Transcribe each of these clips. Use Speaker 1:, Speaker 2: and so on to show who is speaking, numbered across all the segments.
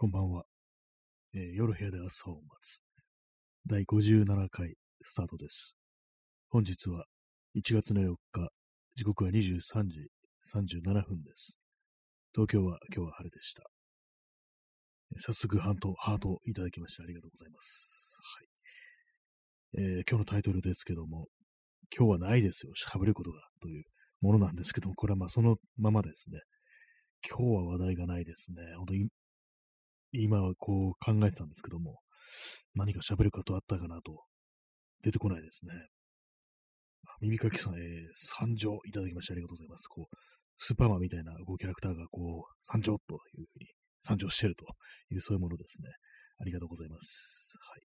Speaker 1: こんばんは。えー夜部屋で朝を待つ。第57回スタートです。本日は1月の4日、時刻は23時37分です。東京は今日は晴れでした。早速ハート、ハートいただきましてありがとうございます。はい。えー今日のタイトルですけども、今日はないですよ、喋ることがというものなんですけども、これはまあそのままですね。今日は話題がないですね。本当に今はこう考えてたんですけども、何か喋ることあったかなと、出てこないですね。耳かきさん、えー、参上いただきましてありがとうございます。こう、スーパーマンみたいなこうキャラクターがこう、参上というふうに、参上してるという、そういうものですね。ありがとうございます。はい。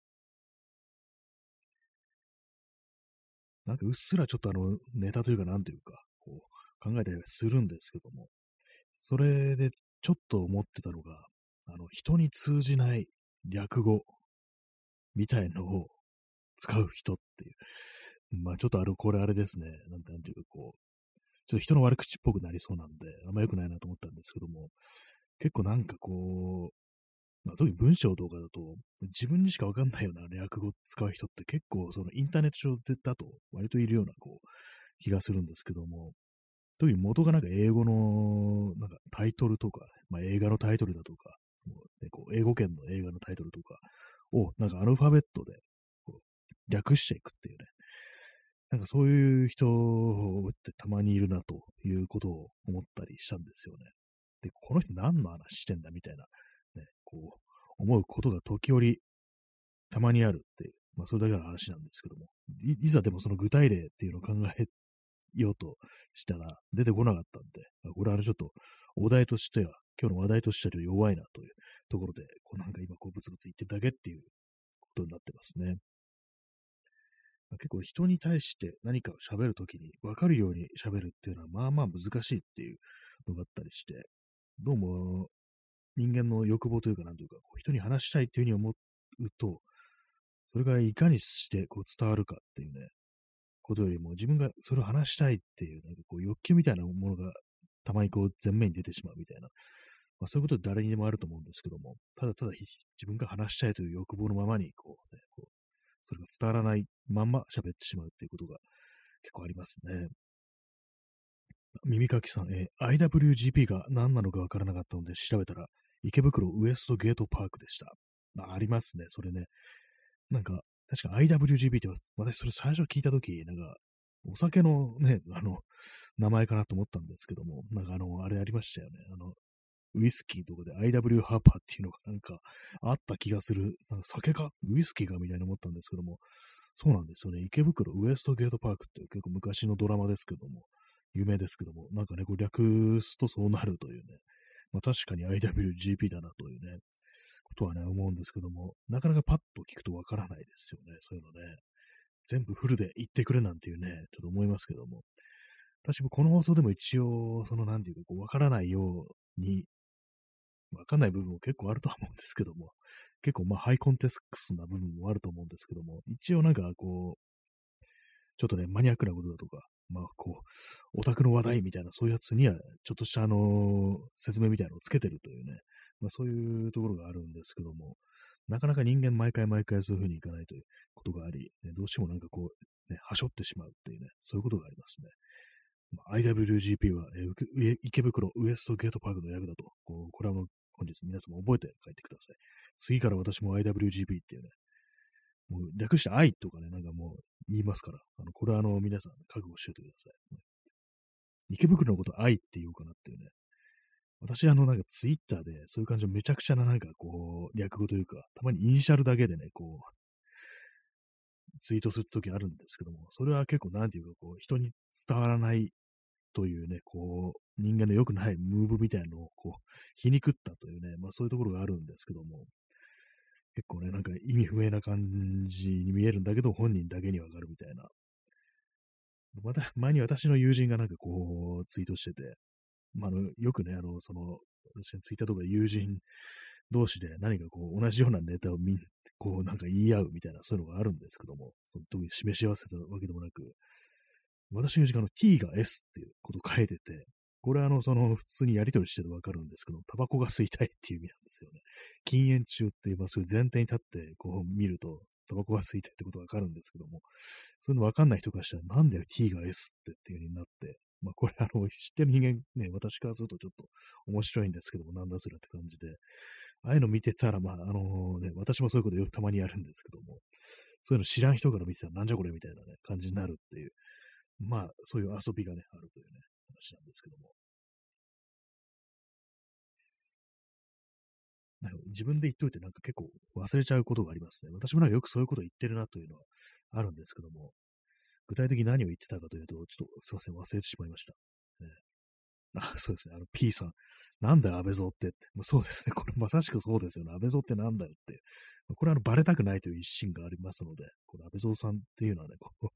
Speaker 1: なんかうっすらちょっとあの、ネタというかなんというか、こう、考えたりはするんですけども、それでちょっと思ってたのが、あの、人に通じない略語みたいのを使う人っていう。まあちょっとあれ、これあれですね。なんてなんていうかこう、ちょっと人の悪口っぽくなりそうなんで、あんま良くないなと思ったんですけども、結構なんかこう、まあ、特に文章とかだと、自分にしかわかんないような略語を使う人って結構そのインターネット上でだと割といるようなこう気がするんですけども、特に元がなんか英語のなんかタイトルとか、まあ、映画のタイトルだとか、ね、こう英語圏の映画のタイトルとかをなんかアルファベットでこう略していくっていうね、なんかそういう人ってたまにいるなということを思ったりしたんですよね。で、この人何の話してんだみたいな、ね、こう思うことが時折たまにあるっていう、まあそれだけの話なんですけども、いいざでもその具体例っていうのを考えようとしたら出てこなかったんで、あこれはちょっとお題としては、今日の話題としては弱いなというところで、こうなんか今こうブツブツ言ってるだけっていうことになってますね。ま結構人に対して何かを喋るときに分かるように喋るっていうのはまあまあ難しいっていうのがあったりして、どうも人間の欲望というかなんというか、こう人に話したいっていうふうに思うと、それがいかにしてこう伝わるかっていうね、ことよりも自分がそれを話したいっていう、なんかこう欲求みたいなものがたまにこう前面に出てしまうみたいな、まあ、そういうこと誰にでもあると思うんですけども、ただただ自分が話したいという欲望のままにこう、ね、こうそれが伝わらないまんま喋ってしまうっていうことが結構ありますね。耳かきさん、えー IWGP が何なのかわからなかったので調べたら、池袋ウエストゲートパークでした。まあ、ありますね、それね。なんか、確か IWGP って私それ最初聞いたとき、なんか、お酒のね、あの、名前かなと思ったんですけども、なんかあの、あれありましたよね。あの、ウイスキーとかで IW ハーパーっていうのがなんかあった気がする。なんか酒か？ウイスキーかみたいに思ったんですけども、そうなんですよね。池袋ウエストゲートパークって結構昔のドラマですけども、有名ですけども、なんかね、こう略すとそうなるというね、まあ確かに IWGP だなというね、とはね、思うんですけども、なかなかパッと聞くとわからないですよね、そういうのね。全部フルで言ってくれなんていうね、ちょっと思いますけども。私もこの放送でも一応、そのなんていうか、こう、わからないように、わかんない部分も結構あるとは思うんですけども、結構まあハイコンテクスな部分もあると思うんですけども、一応なんかこう、ちょっとね、マニアックなことだとか、まあこう、オタクの話題みたいなそういうやつには、ちょっとしたあの説明みたいなのをつけてるというね、まあそういうところがあるんですけども、なかなか人間毎回毎回そういうふうにいかないということがあり、ね、どうしてもなんかこう、ね、はしょってしまうっていうね、そういうことがありますね。まあ IWGP は、えー池袋ウエストゲートパークの役だと、こうこれはもう本日皆様覚えて帰ってください。次から私も IWGP っていうね、もう略して愛とかね、なんかもう言いますから、あのこれはあの皆さん覚悟しておいてください。池袋のこと愛って言おうかなっていうね。私あのなんかツイッターでそういう感じのめちゃくちゃななんかこう略語というか、たまにイニシャルだけでね、こう、ツイートするときあるんですけども、それは結構なんていうかこう人に伝わらないというね、こう、人間の良くないムーブみたいなのをこう、皮肉ったというね、まあそういうところがあるんですけども、結構ね、なんか意味不明な感じに見えるんだけど、本人だけにわかるみたいな。また、前に私の友人がなんかこう、ツイートしてて、まあ、あのよくね、あの、その、私ツイッターとか友人同士で何かこう、同じようなネタをみん、こう、なんか言い合うみたいな、そういうのがあるんですけども、その特に示し合わせたわけでもなく、私の友人があの t が s っていうこと書いてて、これはあの、その、普通にやり取りしててわかるんですけど、タバコが吸いたいっていう意味なんですよね。禁煙中って言えば、そういう前提に立って、こう見ると、タバコが吸いたいってことわかるんですけども、そういうのわかんない人からしたら、なんで T が S ってっていう風になって、まあこれあの、知ってる人間ね、私からするとちょっと面白いんですけども、なんだそれって感じで、ああいうの見てたら、まああのね、私もそういうことよくたまにやるんですけども、そういうの知らん人から見てたらなんじゃこれみたいなね、感じになるっていう、まあそういう遊びがね、あるというね、話なんですけども。なんか自分で言っといてなんか結構忘れちゃうことがありますね。私もなんかよくそういうこと言ってるなというのはあるんですけども、具体的に何を言ってたかというと、ちょっとすいません、忘れてしまいました。ね、あ、そうですね。あの P さん。なんだよ、安倍蔵ってって。そうですね。これまさしくそうですよね。安倍蔵ってなんだよって。これはあのバレたくないという一心がありますので、これ安倍蔵さんっていうのはね、こう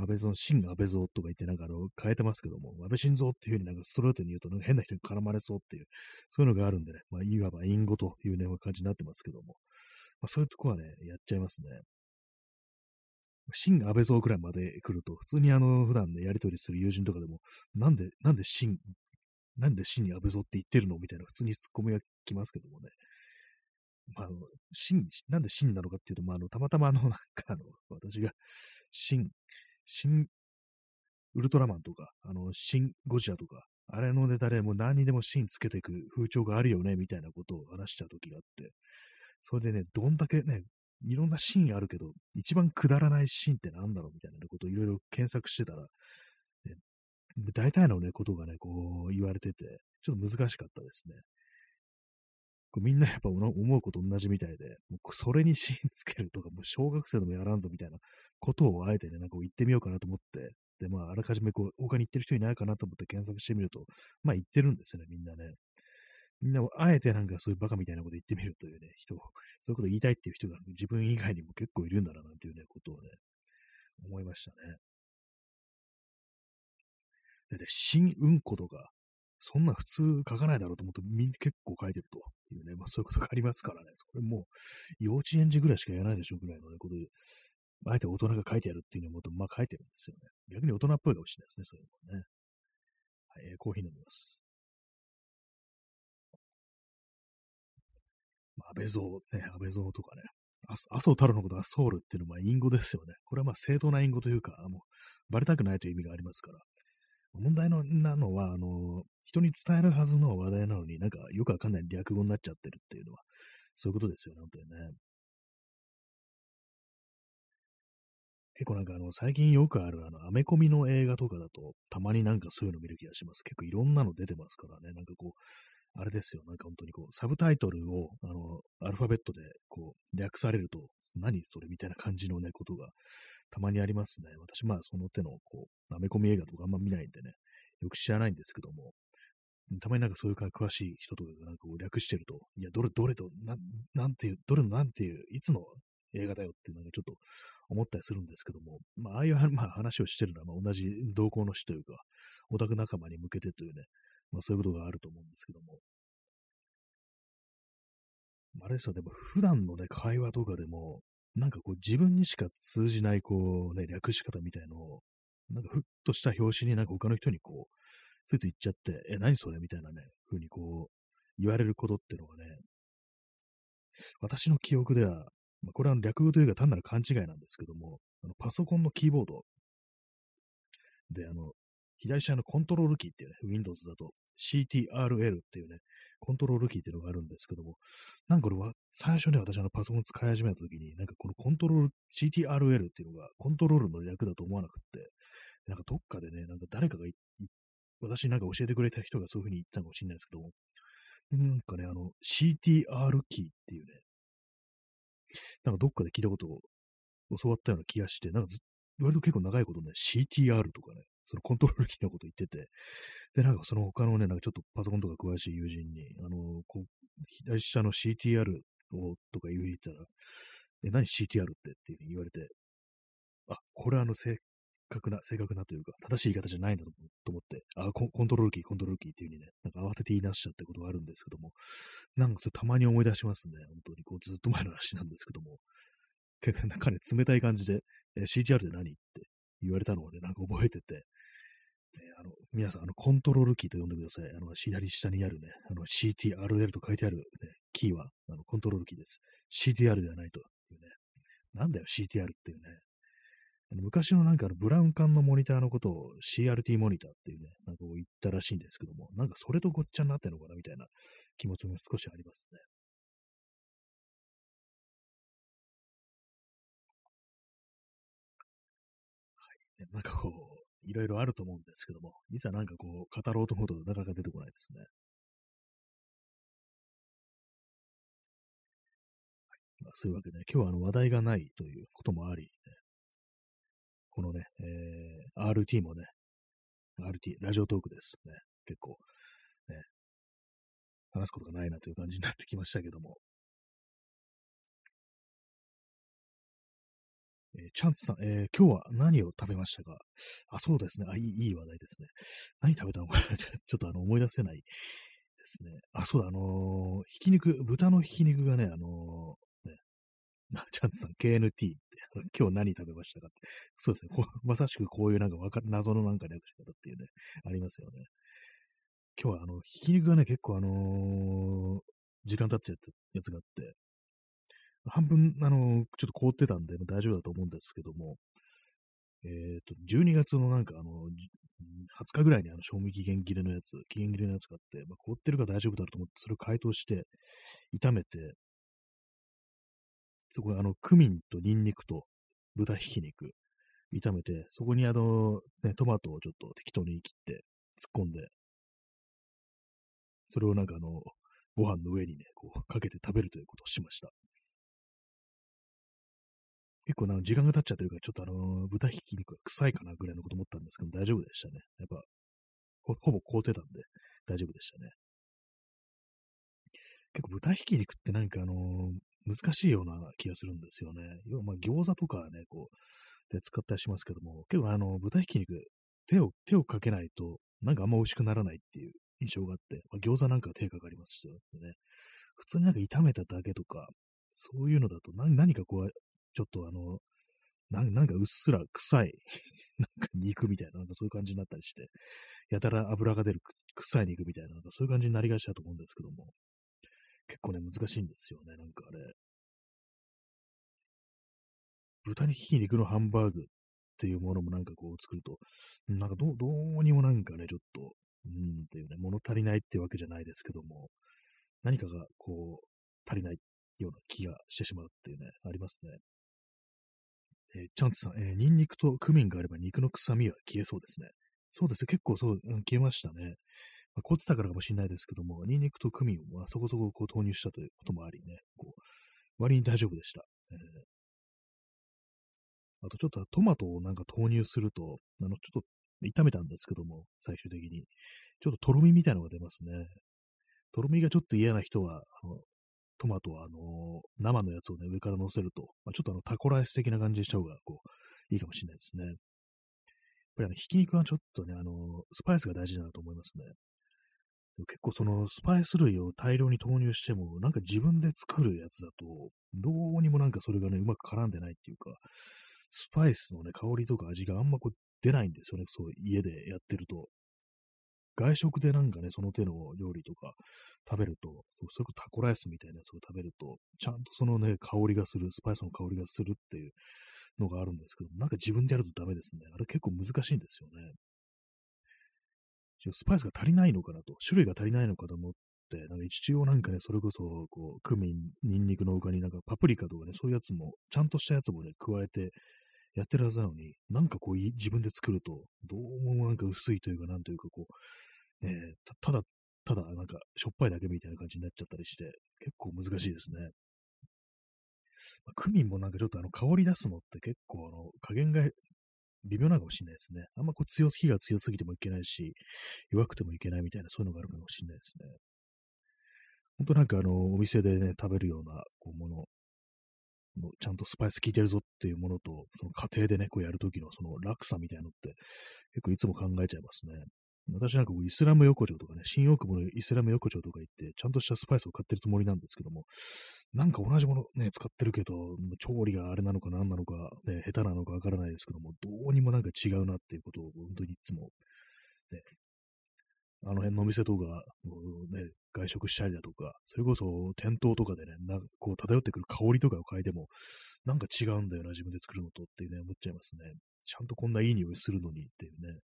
Speaker 1: 安倍蔵、真安倍蔵とか言ってなんかあの変えてますけども、安倍晋三っていうふうになんかストレートに言うとなんか変な人に絡まれそうっていう、そういうのがあるんでね、まあ、いわば隠語というね、感じになってますけども、まあ、そういうとこはね、やっちゃいますね。新安倍蔵くらいまで来ると、普通にあの、普段ね、やりとりする友人とかでも、なんで、なんで新、なんで新安倍蔵って言ってるのみたいな、普通にツッコミが来ますけどもね。まあ、あの新、なんで新なのかっていうと、まあ、あの、たまたまあの、なんかあの、私が、新、新、ウルトラマンとか、あの、新ゴジラとか、あれのネタでもう何にでも芯つけていく風潮があるよね、みたいなことを話した時があって、それでね、どんだけね、いろんなシーンあるけど、一番くだらないシーンって何だろうみたいなことをいろいろ検索してたら、ね、大体のね、ことがね、こう言われてて、ちょっと難しかったですね。みんなやっぱ思うこと同じみたいで、もうそれにシーンつけるとか、もう小学生でもやらんぞみたいなことをあえてね、なんか言ってみようかなと思って、で、まあ、あらかじめこう、他に言ってる人いないかなと思って検索してみると、まあ言ってるんですね、みんなね。みんなあえてなんかそういうバカみたいなこと言ってみるというね、人を、そういうこと言いたいっていう人が自分以外にも結構いるんだな、なんていうね、ことをね、思いましたね。で、で、新うんことか、そんな普通書かないだろうと思って、みんな結構書いてるというね、まあそういうことがありますからね、それもう幼稚園児ぐらいしかやらないでしょうぐらいのね、ことで、あえて大人が書いてやるっていうのも、まあ書いてるんですよね。逆に大人っぽいかもしれないですね、そういうのもね。はい、え、コーヒー飲みます。倍蔵、ね、安倍蔵とかね、麻生太郎のことはソウルっていうのは隠語ですよね。これはまあ正当な隠語というか、もうバレたくないという意味がありますから。問題のなのは、あの、人に伝えるはずの話題なのになんかよくわかんない略語になっちゃってるっていうのは、そういうことですよね、本当にね。結構なんかあの、最近よくあるあの、アメコミの映画とかだと、たまになんかそういうの見る気がします。結構いろんなの出てますからね。なんかこう、あれですよ、なんか本当にこう、サブタイトルを、あの、アルファベットで、こう、略されると、何それみたいな感じのね、ことが、たまにありますね。私、まあ、その手の、こう、アメコミ映画とかあんま見ないんでね、よく知らないんですけども、たまになんかそういうか詳しい人とかがなんかこう略してると、いや、どれ、どれと、ななんていう、どれのなんていう、いつの映画だよってなんかちょっと思ったりするんですけども、まあ、ああいう、まあ、話をしてるのは、まあ、同じ同行の人というか、オタク仲間に向けてというね、まあそういうことがあると思うんですけども。あれですよ、でも普段のね、会話とかでも、なんかこう自分にしか通じないこうね、略し方みたいのを、なんかふっとした表紙になんか他の人にこう、ついつい言っちゃって、え、何それみたいなね、風にこう、言われることっていうのがね、私の記憶では、まあ、これは略語というか単なる勘違いなんですけども、あのパソコンのキーボード。で、あの、左下のコントロールキーっていうね、Windows だと CTRL っていうね、コントロールキーっていうのがあるんですけども、なんかこれは、最初ね、私あのパソコン使い始めた時に、なんかこのコントロール、CTRL っていうのがコントロールの略だと思わなくって、なんかどっかでね、なんか誰かが私になんか教えてくれた人がそういう風に言ったのかもしれないですけども、なんかね、あの、CTR キーっていうね、なんかどっかで聞いたことを教わったような気がして、なんかず割と結構長いことね、CTR とかね、そのコントロールキーのこと言ってて、で、なんかその他のね、なんかちょっとパソコンとか詳しい友人に、あの、こう、左下の CTR をとか言うたら、え、何 CTR って？っていうふうに言われて、あ、これはあの正確な、正確なというか、正しい言い方じゃないなと思って、あコ、コントロールキー、コントロールキーっていうふうにね、なんか慌てて言い出しちゃったことがあるんですけども、なんかそれたまに思い出しますね。本当に。こうずっと前の話なんですけども、結構 なんかね、冷たい感じで、え CTR って何？って言われたのをね、なんか覚えてて、あの皆さん、あの、コントロールキーと呼んでください。あの、左下にあるね、あの、CTRL と書いてある、ね、キーは、あの、コントロールキーです。CTR ではないというね。なんだよ、CTR っていうね。昔のなんかのブラウン管のモニターのことを CRT モニターっていうね、なんかこう言ったらしいんですけども、なんかそれとごっちゃになってるのかなみたいな気持ちも少しありますね。はい。なんかこう、いろいろあると思うんですけども、いざなんかこう、語ろうと思うとなかなか出てこないですね。はいまあ、そういうわけで、ね、今日はあの話題がないということもあり、ね、このね、えー、RT もね、RT、ラジオトークですね。結構、ね、話すことがないなという感じになってきましたけども。えー、チャンツさん、えー、今日は何を食べましたか？あ、そうですね。あ、いい、いい話題ですね。何食べたのか？なちょっとあの、思い出せないですね。あ、そうだ、あのー、ひき肉、豚のひき肉がね、あのねチャンツさん、KNT って、今日何食べましたかって。そうですね。まさしくこういうなんかわか謎のなんか略し方っていうね、ありますよね。今日はあの、ひき肉がね、結構あのー、時間経っちゃったやつがあって、半分、あの、ちょっと凍ってたんで、大丈夫だと思うんですけども、えっ、ー、と、12月のなんかあの、20日ぐらいにあの、賞味期限切れのやつ、期限切れのやつがあって、まあ、凍ってるから大丈夫だろうと思って、それを解凍して、炒めて、そこにあの、クミンとニンニクと豚ひき肉炒めて、そこにあの、ね、トマトをちょっと適当に切って突っ込んで、それをなんかあの、ご飯の上にね、こう、かけて食べるということをしました。結構な時間が経っちゃってるから、ちょっとあの、豚ひき肉が臭いかなぐらいのこと思ったんですけど、大丈夫でしたね。やっぱ、ほほぼ凍ってたんで、大丈夫でしたね。結構豚ひき肉ってなんかあのー、難しいような気がするんですよね。要はまあ餃子とかね、こう、で使ったりしますけども、結構あの、豚ひき肉、手を、手をかけないと、なんかあんま美味しくならないっていう印象があって、まあ、餃子なんか手かかりますしね。普通になんか炒めただけとか、そういうのだと何何かこう、ちょっとあの、なんかうっすら臭い。なんか肉みたいな、なんかそういう感じになったりして、やたら油が出る臭い肉みたいな、なんかそういう感じになりがちだと思うんですけども、結構ね、難しいんですよね、なんかあれ。豚ひき肉のハンバーグっていうものもなんかこう作ると、なんかどう、どうにもなんかね、ちょっと、うんっていうね、物足りないってわけじゃないですけども、何かがこう、足りないような気がしてしまうっていうね、ありますね。えー、チャンツさん、えー、ニンニクとクミンがあれば肉の臭みは消えそうですね。そうです、結構そう、うん、消えましたね。まあ、凍ってたからかもしれないですけども、ニンニクとクミンをそこそここう投入したということもありね、こう割に大丈夫でした。えー、あとちょっとトマトをなんか投入すると、あの、ちょっと炒めたんですけども、最終的に。ちょっととろみみたいなのが出ますね。とろみがちょっと嫌な人は、トマトは、あの生のやつをね、上から乗せると、まあ、ちょっとあの、タコライス的な感じにした方が、こう、いいかもしれないですね。やっぱりあの、ひき肉はちょっとね、あのスパイスが大事だなと思いますね。結構そのスパイス類を大量に投入しても、なんか自分で作るやつだと、どうにもなんかそれがね、うまく絡んでないっていうか、スパイスのね、香りとか味があんまこう出ないんですよね、そう家でやってると。外食でなんかね、その手の料理とか食べると、そうそれこそタコライスみたいなやつを食べると、ちゃんとそのね、香りがする、スパイスの香りがするっていうのがあるんですけど、なんか自分でやるとダメですね。あれ結構難しいんですよね。スパイスが足りないのかなと、種類が足りないのかと思って、なんか一応なんかね、それこそ、こう、クミン、ニンニクの他になんかパプリカとかね、そういうやつも、ちゃんとしたやつもね、加えてやってるはずなのに、なんかこう、自分で作ると、どうもなんか薄いというか、なんというかこう、ね、ただ、ただなんかしょっぱいだけみたいな感じになっちゃったりして、結構難しいですね。まあ、クミンもなんかちょっとあの香り出すのって結構あの加減が微妙なのかもしれないですね。あんまこう強、火が強すぎてもいけないし、弱くてもいけないみたいな、そういうのがあるかもしれないですね。本当なんかあの、お店でね、食べるようなこうものの、ちゃんとスパイス効いてるぞっていうものと、その家庭でね、こうやるときのその落差みたいなのって、結構いつも考えちゃいますね。私なんかこうイスラム横丁とかね、新大久保のイスラム横丁とか行って、ちゃんとしたスパイスを買ってるつもりなんですけども、なんか同じものね、使ってるけど、調理があれなのか何なのか、ね、下手なのかわからないですけども、どうにもなんか違うなっていうことを本当にいつもね、あの辺のお店とか、ね、外食したりだとか、それこそ店頭とかでね、なこう漂ってくる香りとかを嗅いでも、なんか違うんだよな、自分で作るのとっていうね、思っちゃいますね。ちゃんとこんないい匂いするのにっていうね。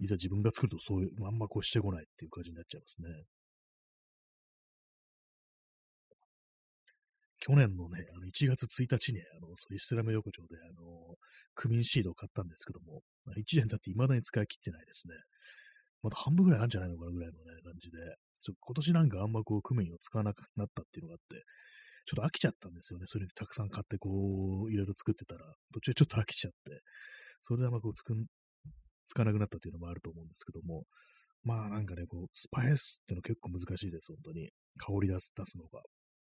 Speaker 1: いざ自分が作るとそういう、あんまこうしてこないっていう感じになっちゃいますね。去年のね、あの1月1日に、あの、イスラム横丁で、あの、クミンシードを買ったんですけども、1年経って未だに使い切ってないですね。まだ半分ぐらいあるんじゃないのかなぐらいのね、感じで、ちょ今年なんかあんまこう、クミンを使わなくなったっていうのがあって、ちょっと飽きちゃったんですよね。それにたくさん買ってこう、いろいろ作ってたら、途中ちょっと飽きちゃって、それであんまこう、つくん、つかなくなったっていうのもあると思うんですけども、まあなんかね、こう、スパイスっての結構難しいです、本当に。香り出す、出すのが。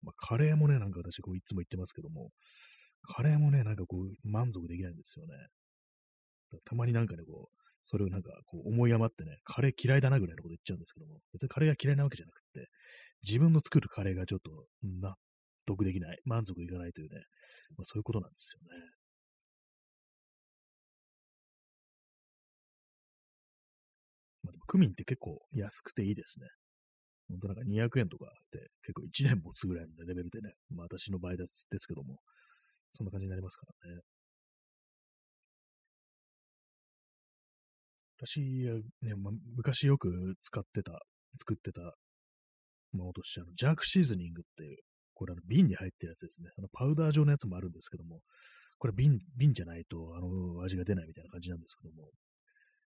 Speaker 1: まあカレーもね、なんか私こういつも言ってますけども、カレーもね、なんかこう、満足できないんですよね。たまになんかね、こう、それをなんかこう思い余ってね、カレー嫌いだなぐらいのこと言っちゃうんですけども、別にカレーが嫌いなわけじゃなくて、自分の作るカレーがちょっと納得できない、満足いかないというね、まあ、そういうことなんですよね。まあ、でもクミンって結構安くていいですね。本当なんか200円とかで結構1年持つぐらいのレベルでね、まあ私の場合ですけども、そんな感じになりますからね。私ね、昔よく使ってた、作ってたものとして、あの、ジャークシーズニングっていう、これあの瓶に入ってるやつですね。あの、パウダー状のやつもあるんですけども、これ瓶、瓶じゃないと、あの、味が出ないみたいな感じなんですけども、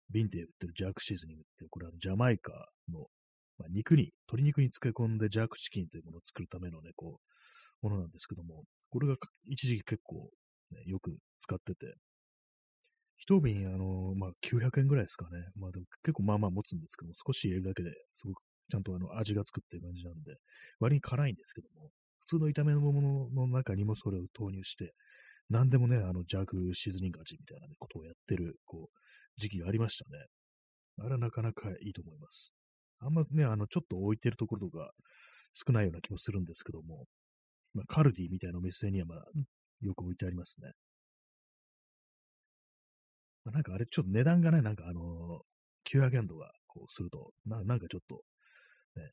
Speaker 1: 瓶で売ってるジャークシーズニングって、これはジャマイカの、まあ、肉に、鶏肉に漬け込んでジャークチキンというものを作るためのね、こう、ものなんですけども、これが一時期結構、ね、よく使ってて、一瓶、あの、まあ、900円ぐらいですかね。まあ、でも結構まあまあ持つんですけども、少し入れるだけですごくちゃんとあの味がつくっていう感じなんで、割に辛いんですけども、普通の炒め物の中にもそれを投入して、何でもね、あの、ジャークシーズニング味みたいな、ね、ことをやってる、こう、時期がありましたね。あれはなかなかいいと思います。あんまね、あの、ちょっと置いてるところとか少ないような気もするんですけども、まあ、カルディみたいなお店にはまあ、よく置いてありますね。あ、なんかあれちょっと値段がね、なんかあのー、900円とかこうすると、ななんかちょっと、ね、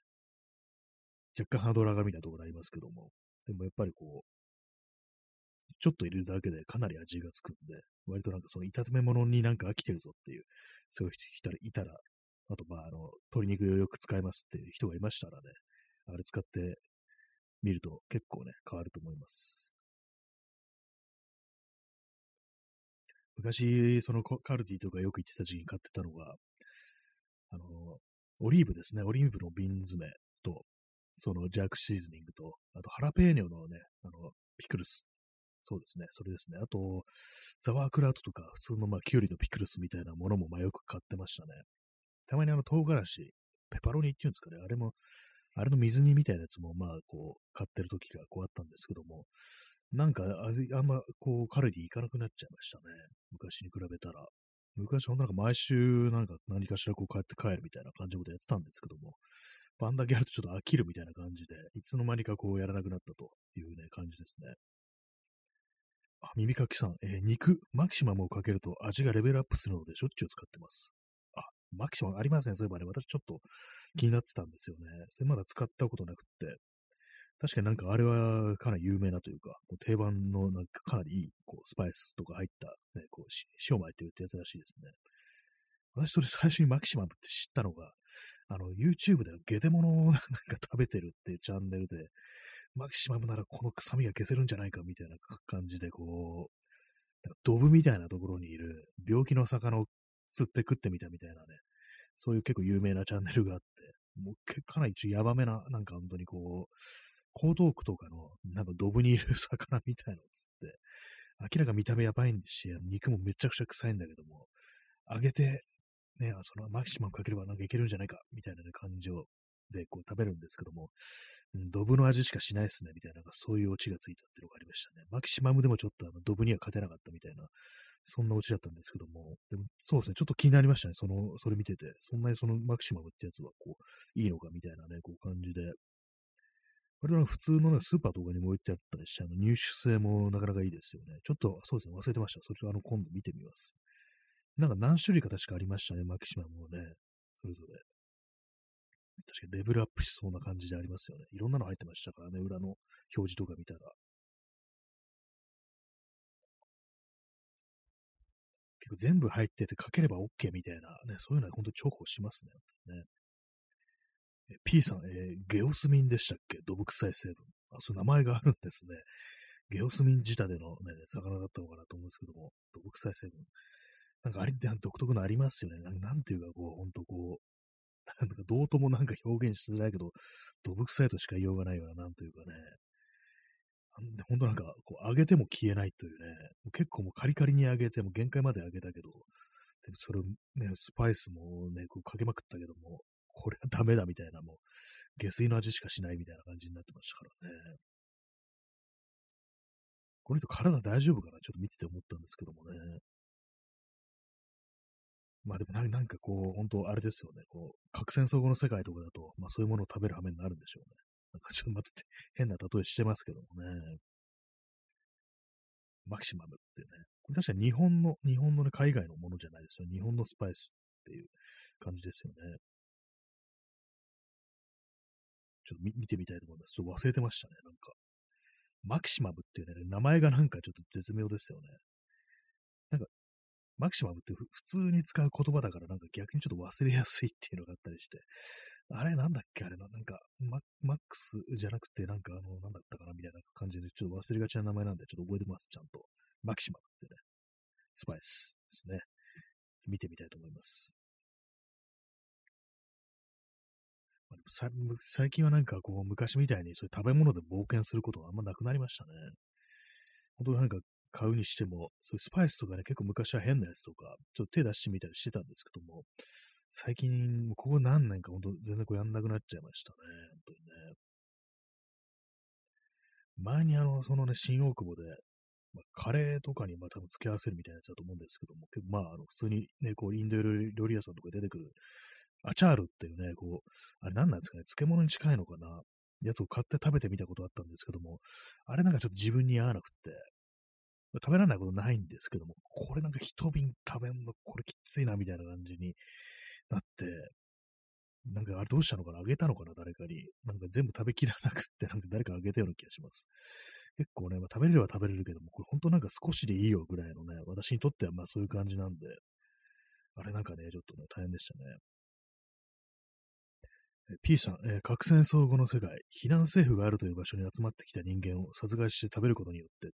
Speaker 1: 若干ハードル上がみたいなところありますけども、でもやっぱりこう、ちょっと入れるだけでかなり味がつくんで、割となんかその炒め物になんか飽きてるぞっていう、そういう人いたら、あとまあ、あの、鶏肉をよく使いますっていう人がいましたらね、あれ使ってみると結構ね、変わると思います。昔、そのカルディとかよく行ってた時期に買ってたのが、あの、オリーブですね。オリーブの瓶詰めと、そのジャークシーズニングと、あとハラペーニョのね、あの、ピクルス。そうですね。それですね。あと、ザワークラウトとか、普通のまあ、キュウリのピクルスみたいなものもまあよく買ってましたね。たまにあの、唐辛子、ペパロニっていうんですかね。あれも、あれの水煮みたいなやつもまあ、こう、買ってる時がこうあったんですけども、なんか味、あんま、こう、カルディ行かなくなっちゃいましたね。昔に比べたら。昔、ほんなんか毎週、なんか何かしらこう帰って帰るみたいな感じのことやってたんですけども、バンだけやるとちょっと飽きるみたいな感じで、いつの間にかこうやらなくなったというね、感じですね。あ、耳かきさん、えー、肉、マキシマムをかけると味がレベルアップするのでしょ？っちゅう使ってます。あ、マキシマムありますね。そういえばね、私ちょっと気になってたんですよね。それまだ使ったことなくって。確かになんかあれはかなり有名なというか、もう定番のなんかかなりいいこうスパイスとか入った、ね、こう塩巻いてるってやつらしいですね。私それ最初にマキシマムって知ったのが、あの YouTube でゲテモノをなんか食べてるっていうチャンネルで、マキシマムならこの臭みが消せるんじゃないかみたいな感じでこう、ドブみたいなところにいる病気の魚を釣って食ってみたみたいなね、そういう結構有名なチャンネルがあって、もうかなり一応ヤバめな、なんか本当にこう、江東区とかの、なんかドブにいる魚みたいのを釣って、明らか見た目やばいんですし、肉もめちゃくちゃ臭いんだけども、揚げて、ね、そのマキシマムかければなんかいけるんじゃないか、みたいな、ね、感じを、で、こう食べるんですけども、うん、ドブの味しかしないっすね、みたいな、なんかそういうオチがついたっていうのがありましたね。マキシマムでもちょっとあのドブには勝てなかったみたいな、そんなオチだったんですけども、でもそうですね、ちょっと気になりましたね、その、それ見てて、そんなにそのマキシマムってやつはこう、いいのかみたいなね、こう感じで、割と普通の、ね、スーパーとかにも置いてあったりして、あの入手性もなかなかいいですよね。ちょっと、そうですね、忘れてました。それをあの今度見てみます。なんか何種類か確かありましたね、マキシマムもね。それぞれ。確かレベルアップしそうな感じでありますよね。いろんなの入ってましたからね、裏の表示とか見たら。結構全部入ってて書ければ OK みたいなね、そういうのは本当に重宝しますね。ね P さん、えー、ゲオスミンでしたっけ？土木臭い成分。あ、そう名前があるんですね。ゲオスミン仕立てのね、魚だったのかなと思うんですけども、土木臭い成分。なんかあれって独特のありますよね。なんていうか、こう、ほんとこう、なんかどうともなんか表現しづらいけど、土木臭いとしか言いようがないような、なんというかね。ほんとなんか、こう、揚げても消えないというね、結構もうカリカリに揚げても限界まで揚げたけど、でそれをね、スパイスもね、こうかけまくったけども、これはダメだみたいな、もう、下水の味しかしないみたいな感じになってましたからね。この人体大丈夫かな？ちょっと見てて思ったんですけどもね。まあでもなんかこう、本当あれですよね。こう、核戦争後の世界とかだと、まあそういうものを食べる羽目になるんでしょうね。なんかちょっと待ってて、変な例えしてますけどもね。マキシマムってね。これ確かに日本の、日本のね、海外のものじゃないですよ。日本のスパイスっていう感じですよね。ちょっと見てみたいと思います。ちょっと忘れてましたね、なんか。マキシマムっていうね、名前がなんかちょっと絶妙ですよね。なんか、マキシマムって普通に使う言葉だからなんか逆にちょっと忘れやすいっていうのがあったりして、あれなんだっけあれな、なんかマ、マックスじゃなくてなんかあの、なんだったかな？みたいな感じでちょっと忘れがちな名前なんでちょっと覚えてます、ちゃんと。マキシマムってね、スパイスですね。見てみたいと思います。最近はなんかこう昔みたいにそういう食べ物で冒険することがあんまなくなりましたね。本当になんか買うにしても、そういうスパイスとかね、結構昔は変なやつとか、ちょっと手出してみたりしてたんですけども、最近、ここ何年か本当全然こうやんなくなっちゃいましたね。本当にね。前にあの、そのね、新大久保で、まあ、カレーとかにまあ多分付け合わせるみたいなやつだと思うんですけども、まあ、あの普通にね、こう、インド料理屋さんとか出てくる、アチャールっていうね、こう、あれ何なんですかね、漬物に近いのかな、やつを買って食べてみたことあったんですけども、あれなんかちょっと自分に合わなくって、食べられないことないんですけども、これなんか一瓶食べんの、これきついな、みたいな感じになって、なんかあれどうしたのかなあげたのかな誰かに。なんか全部食べきらなくって、なんか誰かあげたような気がします。結構ね、まあ、食べれれば食べれるけども、これ本当なんか少しでいいよぐらいのね、私にとってはまあそういう感じなんで、あれなんかね、ちょっとね、大変でしたね。P さん、えー、核戦争後の世界、避難政府があるという場所に集まってきた人間を殺害して食べることによって、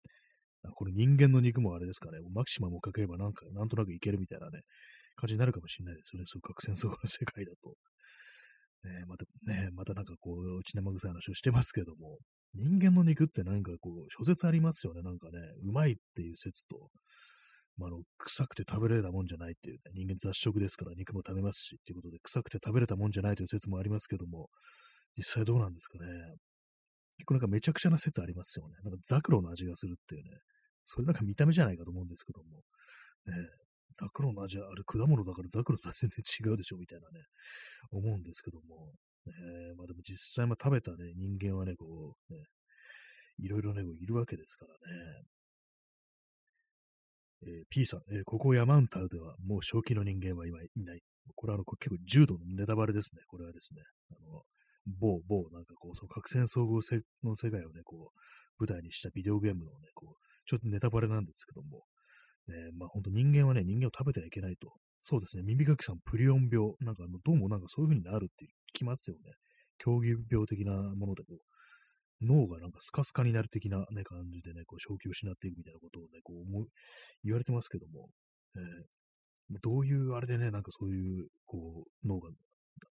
Speaker 1: これ人間の肉もあれですかね、マキシマムをかければなんか、なんとなくいけるみたいなね、感じになるかもしれないですよね、そう核戦争後の世界だと。ねまた、ねまたなんかこう、血生臭い話をしてますけども、人間の肉ってなんかこう、諸説ありますよね、なんかね、うまいっていう説と、まあ、あの、臭くて食べられたもんじゃないっていうね、人間雑食ですから肉も食べますし、っていうことで、臭くて食べれたもんじゃないという説もありますけども、実際どうなんですかね。結構なんかめちゃくちゃな説ありますよね。なんかザクロの味がするっていうね。それなんか見た目じゃないかと思うんですけども。ね、ザクロの味はあれ果物だからザクロとは全然違うでしょみたいなね、思うんですけども。ね、まあでも実際まあ食べたね、人間はね、こう、ね、いろいろね、いるわけですからね。えー、P さん、えー、ここ山ンタウではもう正気の人間は今いない。これはあの結構重度のネタバレですね。これはですね。あの某、某、なんかこう、その核戦争後の世界をね、こう、舞台にしたビデオゲームのね、こう、ちょっとネタバレなんですけども、ね、まあ本当人間はね、人間を食べてはいけないと。そうですね、耳かきさん、プリオン病、なんかあの、どうもなんかそういう風になるって聞きますよね。競技病的なもので、こう、脳がなんかスカスカになる的なね、感じでね、こう、正気を失っていくみたいなことをね、こう思、言われてますけども、えー、どういうあれでね、なんかそういう、こう、脳が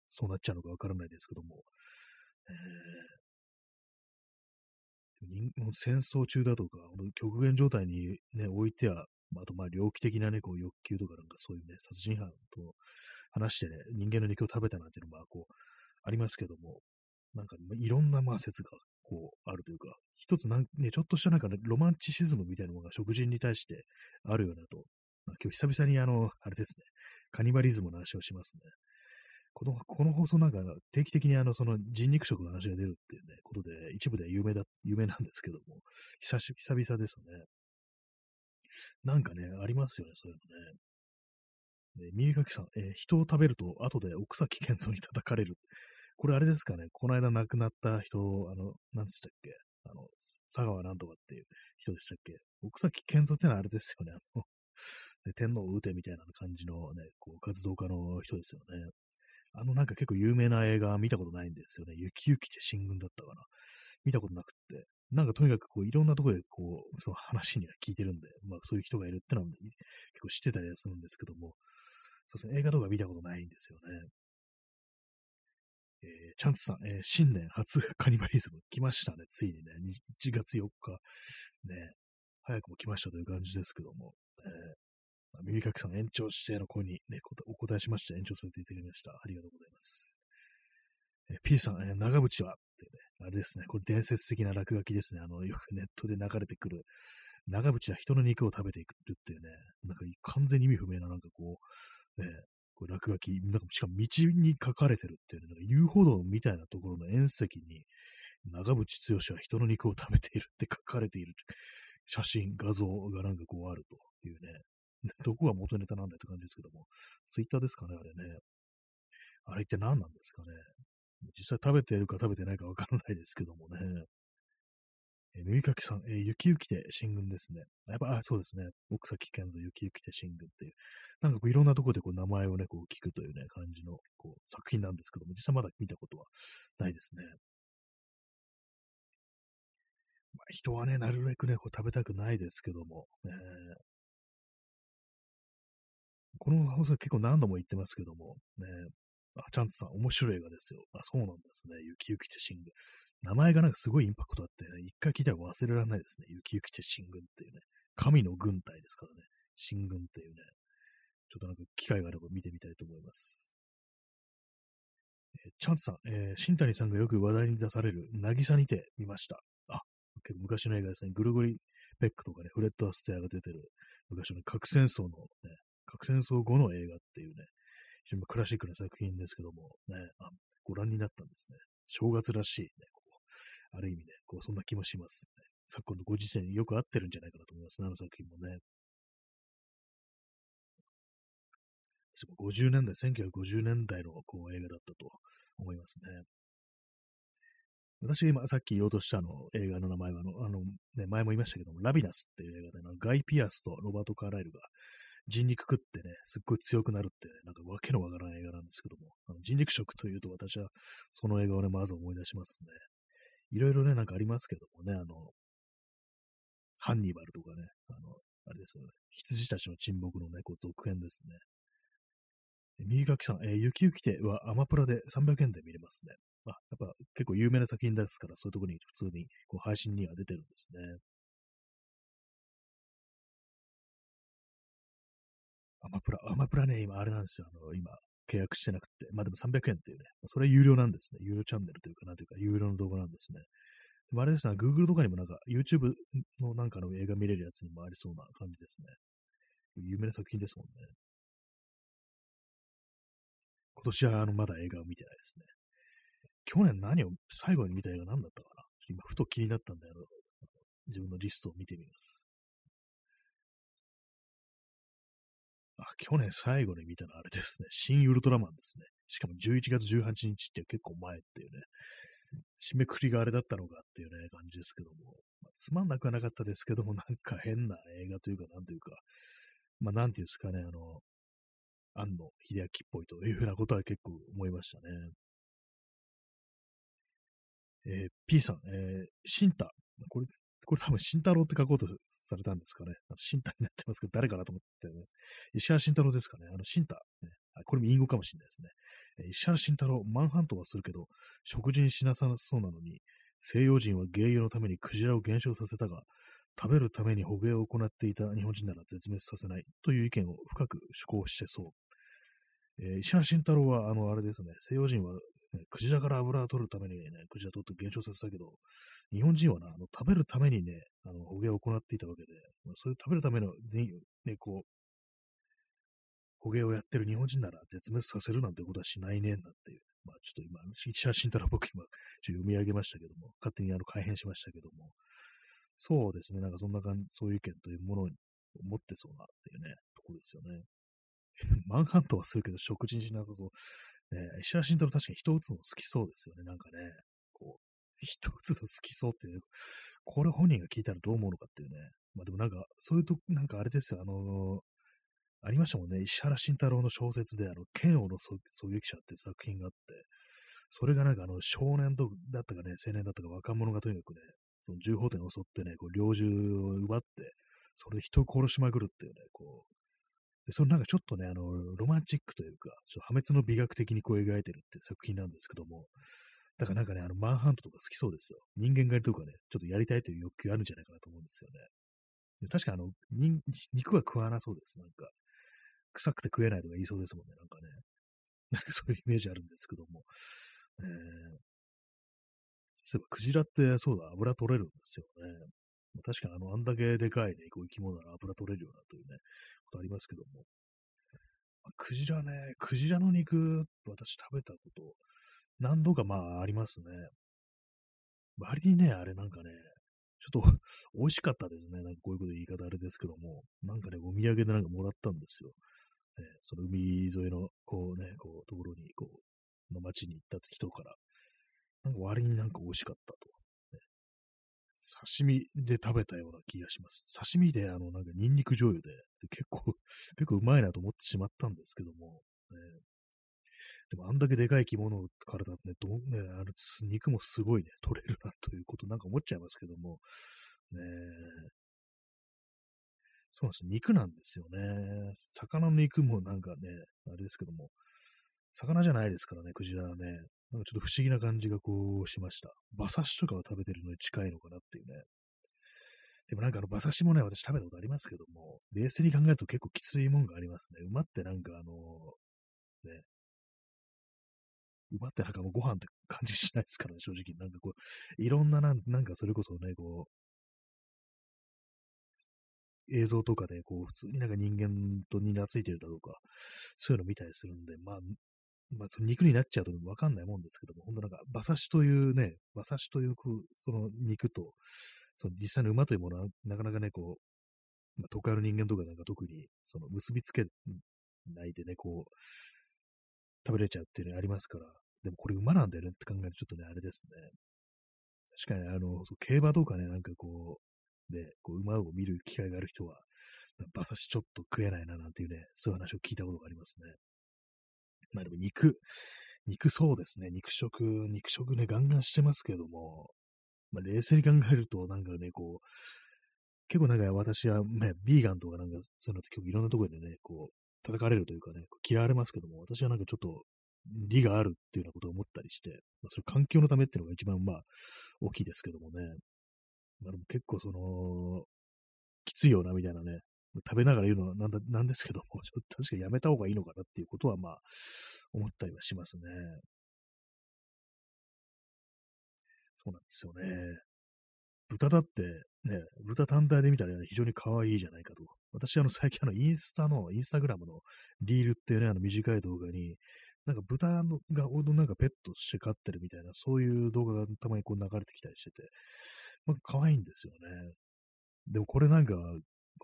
Speaker 1: そうなっちゃうのかわからないですけども、えー、戦争中だとか、極限状態にね、置いては、あとまあ猟奇的なね、こう欲求とかなんかそういうね、殺人犯と話してね、人間の肉を食べたなんていうのも、こう、ありますけども、なんかいろんなまあ説がこう、あるというか、一つなんね、ちょっとしたなんかね、ロマンチシズムみたいなものが食人に対してあるようなと、まあ、今日久々にあの、あれですね、カニバリズムの話をしますね。この、この放送なんか定期的にあの、その人肉食の話が出るっていうね、ことで、一部で有名だ、有名なんですけども、久し、久々ですね。なんかね、ありますよね、そういうのね。えー、耳かきさん、えー、人を食べると後で奥崎健三に叩かれる。これあれですかね、この間亡くなった人、あの、何でしたっけあの、佐川なんとかっていう人でしたっけ奥崎健三ってのはあれですよね、あの、で天皇を撃てみたいな感じのね、こう活動家の人ですよね。あのなんか結構有名な映画見たことないんですよね。雪雪って新軍だったかな。見たことなくって。なんかとにかくこういろんなところでこう、その話には聞いてるんで、まあそういう人がいるってのは結構知ってたりはするんですけども、そうですね、映画とか見たことないんですよね。えー、チャンツさん、えー、新年初 カニバリズム来ましたね、ついにね、1月4日、ね、早くも来ましたという感じですけども、えー、耳かきさん延長しての声に、ね、お答えしまして延長させていただきました。ありがとうございます。え、P さん、え、長渕は、ってね、あれですね、これ伝説的な落書きですね。あの、よくネットで流れてくる、長渕は人の肉を食べていくっていうね、なんか完全に意味不明ななんかこう、ね、これ落書き、なんかしかも道に書かれてるっていうね、なんか遊歩道みたいなところの縁石に、長渕剛は人の肉を食べているって書かれている写真、画像がなんかこうあるというね、どこが元ネタなんだって感じですけども、ツイッターですかね、あれね。あれって何なんですかね。実際食べてるか食べてないかわからないですけどもね。えー、耳かきさん、えー、雪雪で新軍ですね。やっぱ、あ、そうですね。奥崎健三雪雪で新軍っていう。なんかこういろんなところでこう名前をね、こう聞くというね、感じのこう作品なんですけども、実際まだ見たことはないですね。まあ、人はね、なるべくね、こう食べたくないですけども、えー、この放送結構何度も言ってますけども、ね、あ、チャンツさん、面白い映画ですよ。あ、そうなんですね。雪雪て新軍。名前がなんかすごいインパクトあって、ね、一回聞いたら忘れられないですね。雪雪て新軍っていうね。神の軍隊ですからね。新軍っていうね。ちょっとなんか機会があれば見てみたいと思います。え、チャンツさん、えー、新谷さんがよく話題に出される、渚にて見ました。あ、結構昔の映画ですね。ぐるぐりペックとかね、フレッド・アステアが出てる、昔の核戦争のね、核戦争後の映画っていうね、非常にクラシックな作品ですけども、ね、あご覧になったんですね。正月らしい、ね、ある意味ね、こうそんな気もします、ね。昨今のご時世によく合ってるんじゃないかなと思いますね、あの作品もね。50年代、1950年代のこう映画だったと思いますね。私が今さっき言おうとしたあの映画の名前はあの、あのね、前も言いましたけども、ラビナスっていう映画で、ガイ・ピアスとロバート・カーライルが人肉食ってね、すっごい強くなるって、ね、なんかわけのわからない映画なんですけども、あの人肉食というと私はその映画をね、まず思い出しますね。いろいろね、なんかありますけどもね、あの、ハンニバルとかね、あの、あれですよね、羊たちの沈黙のね、こう続編ですね。右書きさん、えー、雪雪亭はアマプラで300円で見れますね。あ、やっぱ結構有名な作品ですから、そういうとこに普通にこう配信には出てるんですね。アマプラ、アマプラね、今あれなんですよ。あの、今、契約してなくて。まあでも300円っていうね。それは有料なんですね。有料チャンネルというか、なというか、有料の動画なんですね。でもあれですね、Google とかにもなんか、YouTube のなんかの映画見れるやつにもありそうな感じですね。有名な作品ですもんね。今年はあの、まだ映画を見てないですね。去年何を、最後に見た映画何だったかな今、ふと気になったんで、あの、自分のリストを見てみます。あ、去年最後に見たのはあれですね。新ウルトラマンですね。しかも11月18日って結構前っていうね。締めくくりがあれだったのかっていうね、感じですけども。まあ、つまんなくはなかったですけども、なんか変な映画というか、なんというか、まあ、なんていうんですかね、あの、庵野秀明っぽいというふうなことは結構思いましたね。えー、P さん、えー、シンタ。これ、これ多分、慎太郎って書こうとされたんですかね。慎太になってますけど、誰かなと思ってます。石原慎太郎ですかね。あの、慎太、ね。これも隠語かもしれないですね。石原慎太郎、マンハントはするけど、食事にしなさそうなのに、西洋人は芸用のためにクジラを減少させたが、食べるために捕鯨を行っていた日本人なら絶滅させないという意見を深く主張してそう。えー、石原慎太郎は、あの、あれですね、西洋人はね、クジラから油を取るためにね、クジラ取って減少させたけど、日本人はな、あの食べるためにね、あの捕鯨を行っていたわけで、それ食べるためのね、ねこう、捕鯨をやってる日本人なら絶滅させるなんてことはしないね、なんていう。まあちょっと今、石原慎太郎僕今、ちょっと読み上げましたけども、勝手にあの改変しましたけども、そうですね、なんかそんな感じ、そういう意見というものを持ってそうなっていうね、ところですよね。マンハントはするけど食事にしなさそう。ね、石原慎太郎確かに人打つの好きそうですよね、なんかね。こう、人打つの好きそうっていう、これ本人が聞いたらどう思うのかっていうね。まあでもなんか、そういうと、なんかあれですよ、あのー、ありましたもんね。石原慎太郎の小説で、あの、剣王の狙撃者っていう作品があって、それがなんかあの、少年とだったかね、青年だったか若者がとにかくね、その銃砲店を襲ってね、こう、猟銃を奪って、それで人を殺しまくるっていうね、こう、で、そのなんかちょっとね、あの、ロマンチックというか、ちょ破滅の美学的にこう描いてるって作品なんですけども、だからなんかね、あの、マンハントとか好きそうですよ。人間狩りとかね、ちょっとやりたいという欲求あるんじゃないかなと思うんですよね。確かあの、肉は食わなそうです。なんか、臭くて食えないとか言いそうですもんね、なんかね。なんかそういうイメージあるんですけども。えー、そういえば、クジラって、そうだ、油取れるんですよね。確かにあの、あんだけでかいね、こう生き物なら油取れるようなというね、ことありますけども。まあ、クジラね、クジラの肉、私食べたこと、何度かまあありますね。割にね、あれなんかね、ちょっと 美味しかったですね。なんかこういうこと言い方あれですけども、なんかね、お土産でなんかもらったんですよ。ね、その海沿いの、こうね、こう、ところに、こう、の町に行った人から、なんか割になんか美味しかったと。刺身で食べたような気がします。刺身で、あの、なんかニンニク醤油で、で結構、結構うまいなと思ってしまったんですけども、ね、でもあんだけでかい着物からだとね、どね、あれ、肉もすごいね、取れるなということなんか思っちゃいますけども、ねそうなんです。肉なんですよね。魚の肉もなんかね、あれですけども、魚じゃないですからね、クジラはね。なんかちょっと不思議な感じがこうしました。馬刺しとかを食べてるのに近いのかなっていうね。でもなんかあの馬刺しもね、私食べたことありますけども、冷静に考えると結構きついもんがありますね。馬ってなんかあの、ね、馬ってなんかもうご飯って感じしないですからね、正直。なんかこう、いろんななん、なんかそれこそね、こう、映像とかで、こう、普通になんか人間とに懐いてるだとか、そういうの見たりするんで、まあ、まあ、その肉になっちゃうとわかんないもんですけども、本当なんか、馬刺しというね、馬刺しという、その肉と、その実際の馬というものは、なかなかね、こう、まあ、都会の人間とかなんか特に、その結びつけないでね、こう、食べれちゃうっていうのありますから、でもこれ馬なんだよねって考えるとちょっとね、あれですね。確かに、あの、そう競馬とかね、なんかこう、ね、こう馬を見る機会がある人は、馬刺しちょっと食えないななんていうね、そういう話を聞いたことがありますね。まあでも肉、肉そうですね、肉食、肉食ね、ガンガンしてますけども、まあ冷静に考えると、なんかね、こう、結構なんか私はね、ビーガンとかなんか、そういうのって結構いろんなところでね、こう、叩かれるというかね、嫌われますけども、私はなんかちょっと利があるっていうようなことを思ったりして、まあ、それ環境のためっていうのが一番まあ大きいですけどもね。まあでも結構その、きついよなみたいなね、食べながら言うのはなんだなんですけども、ちょっと確かにやめた方がいいのかなっていうことはまあ思ったりはしますね。そうなんですよね。豚だって、ね、豚単体で見たら、ね、非常に可愛いじゃないかと。私、あの、最近、あの、インスタの、インスタグラムのリールっていうね、あの、短い動画に、なんか豚が、なんかペットして飼ってるみたいな、そういう動画がたまにこう流れてきたりしてて、まあ、可愛いんですよね。でもこれなんか、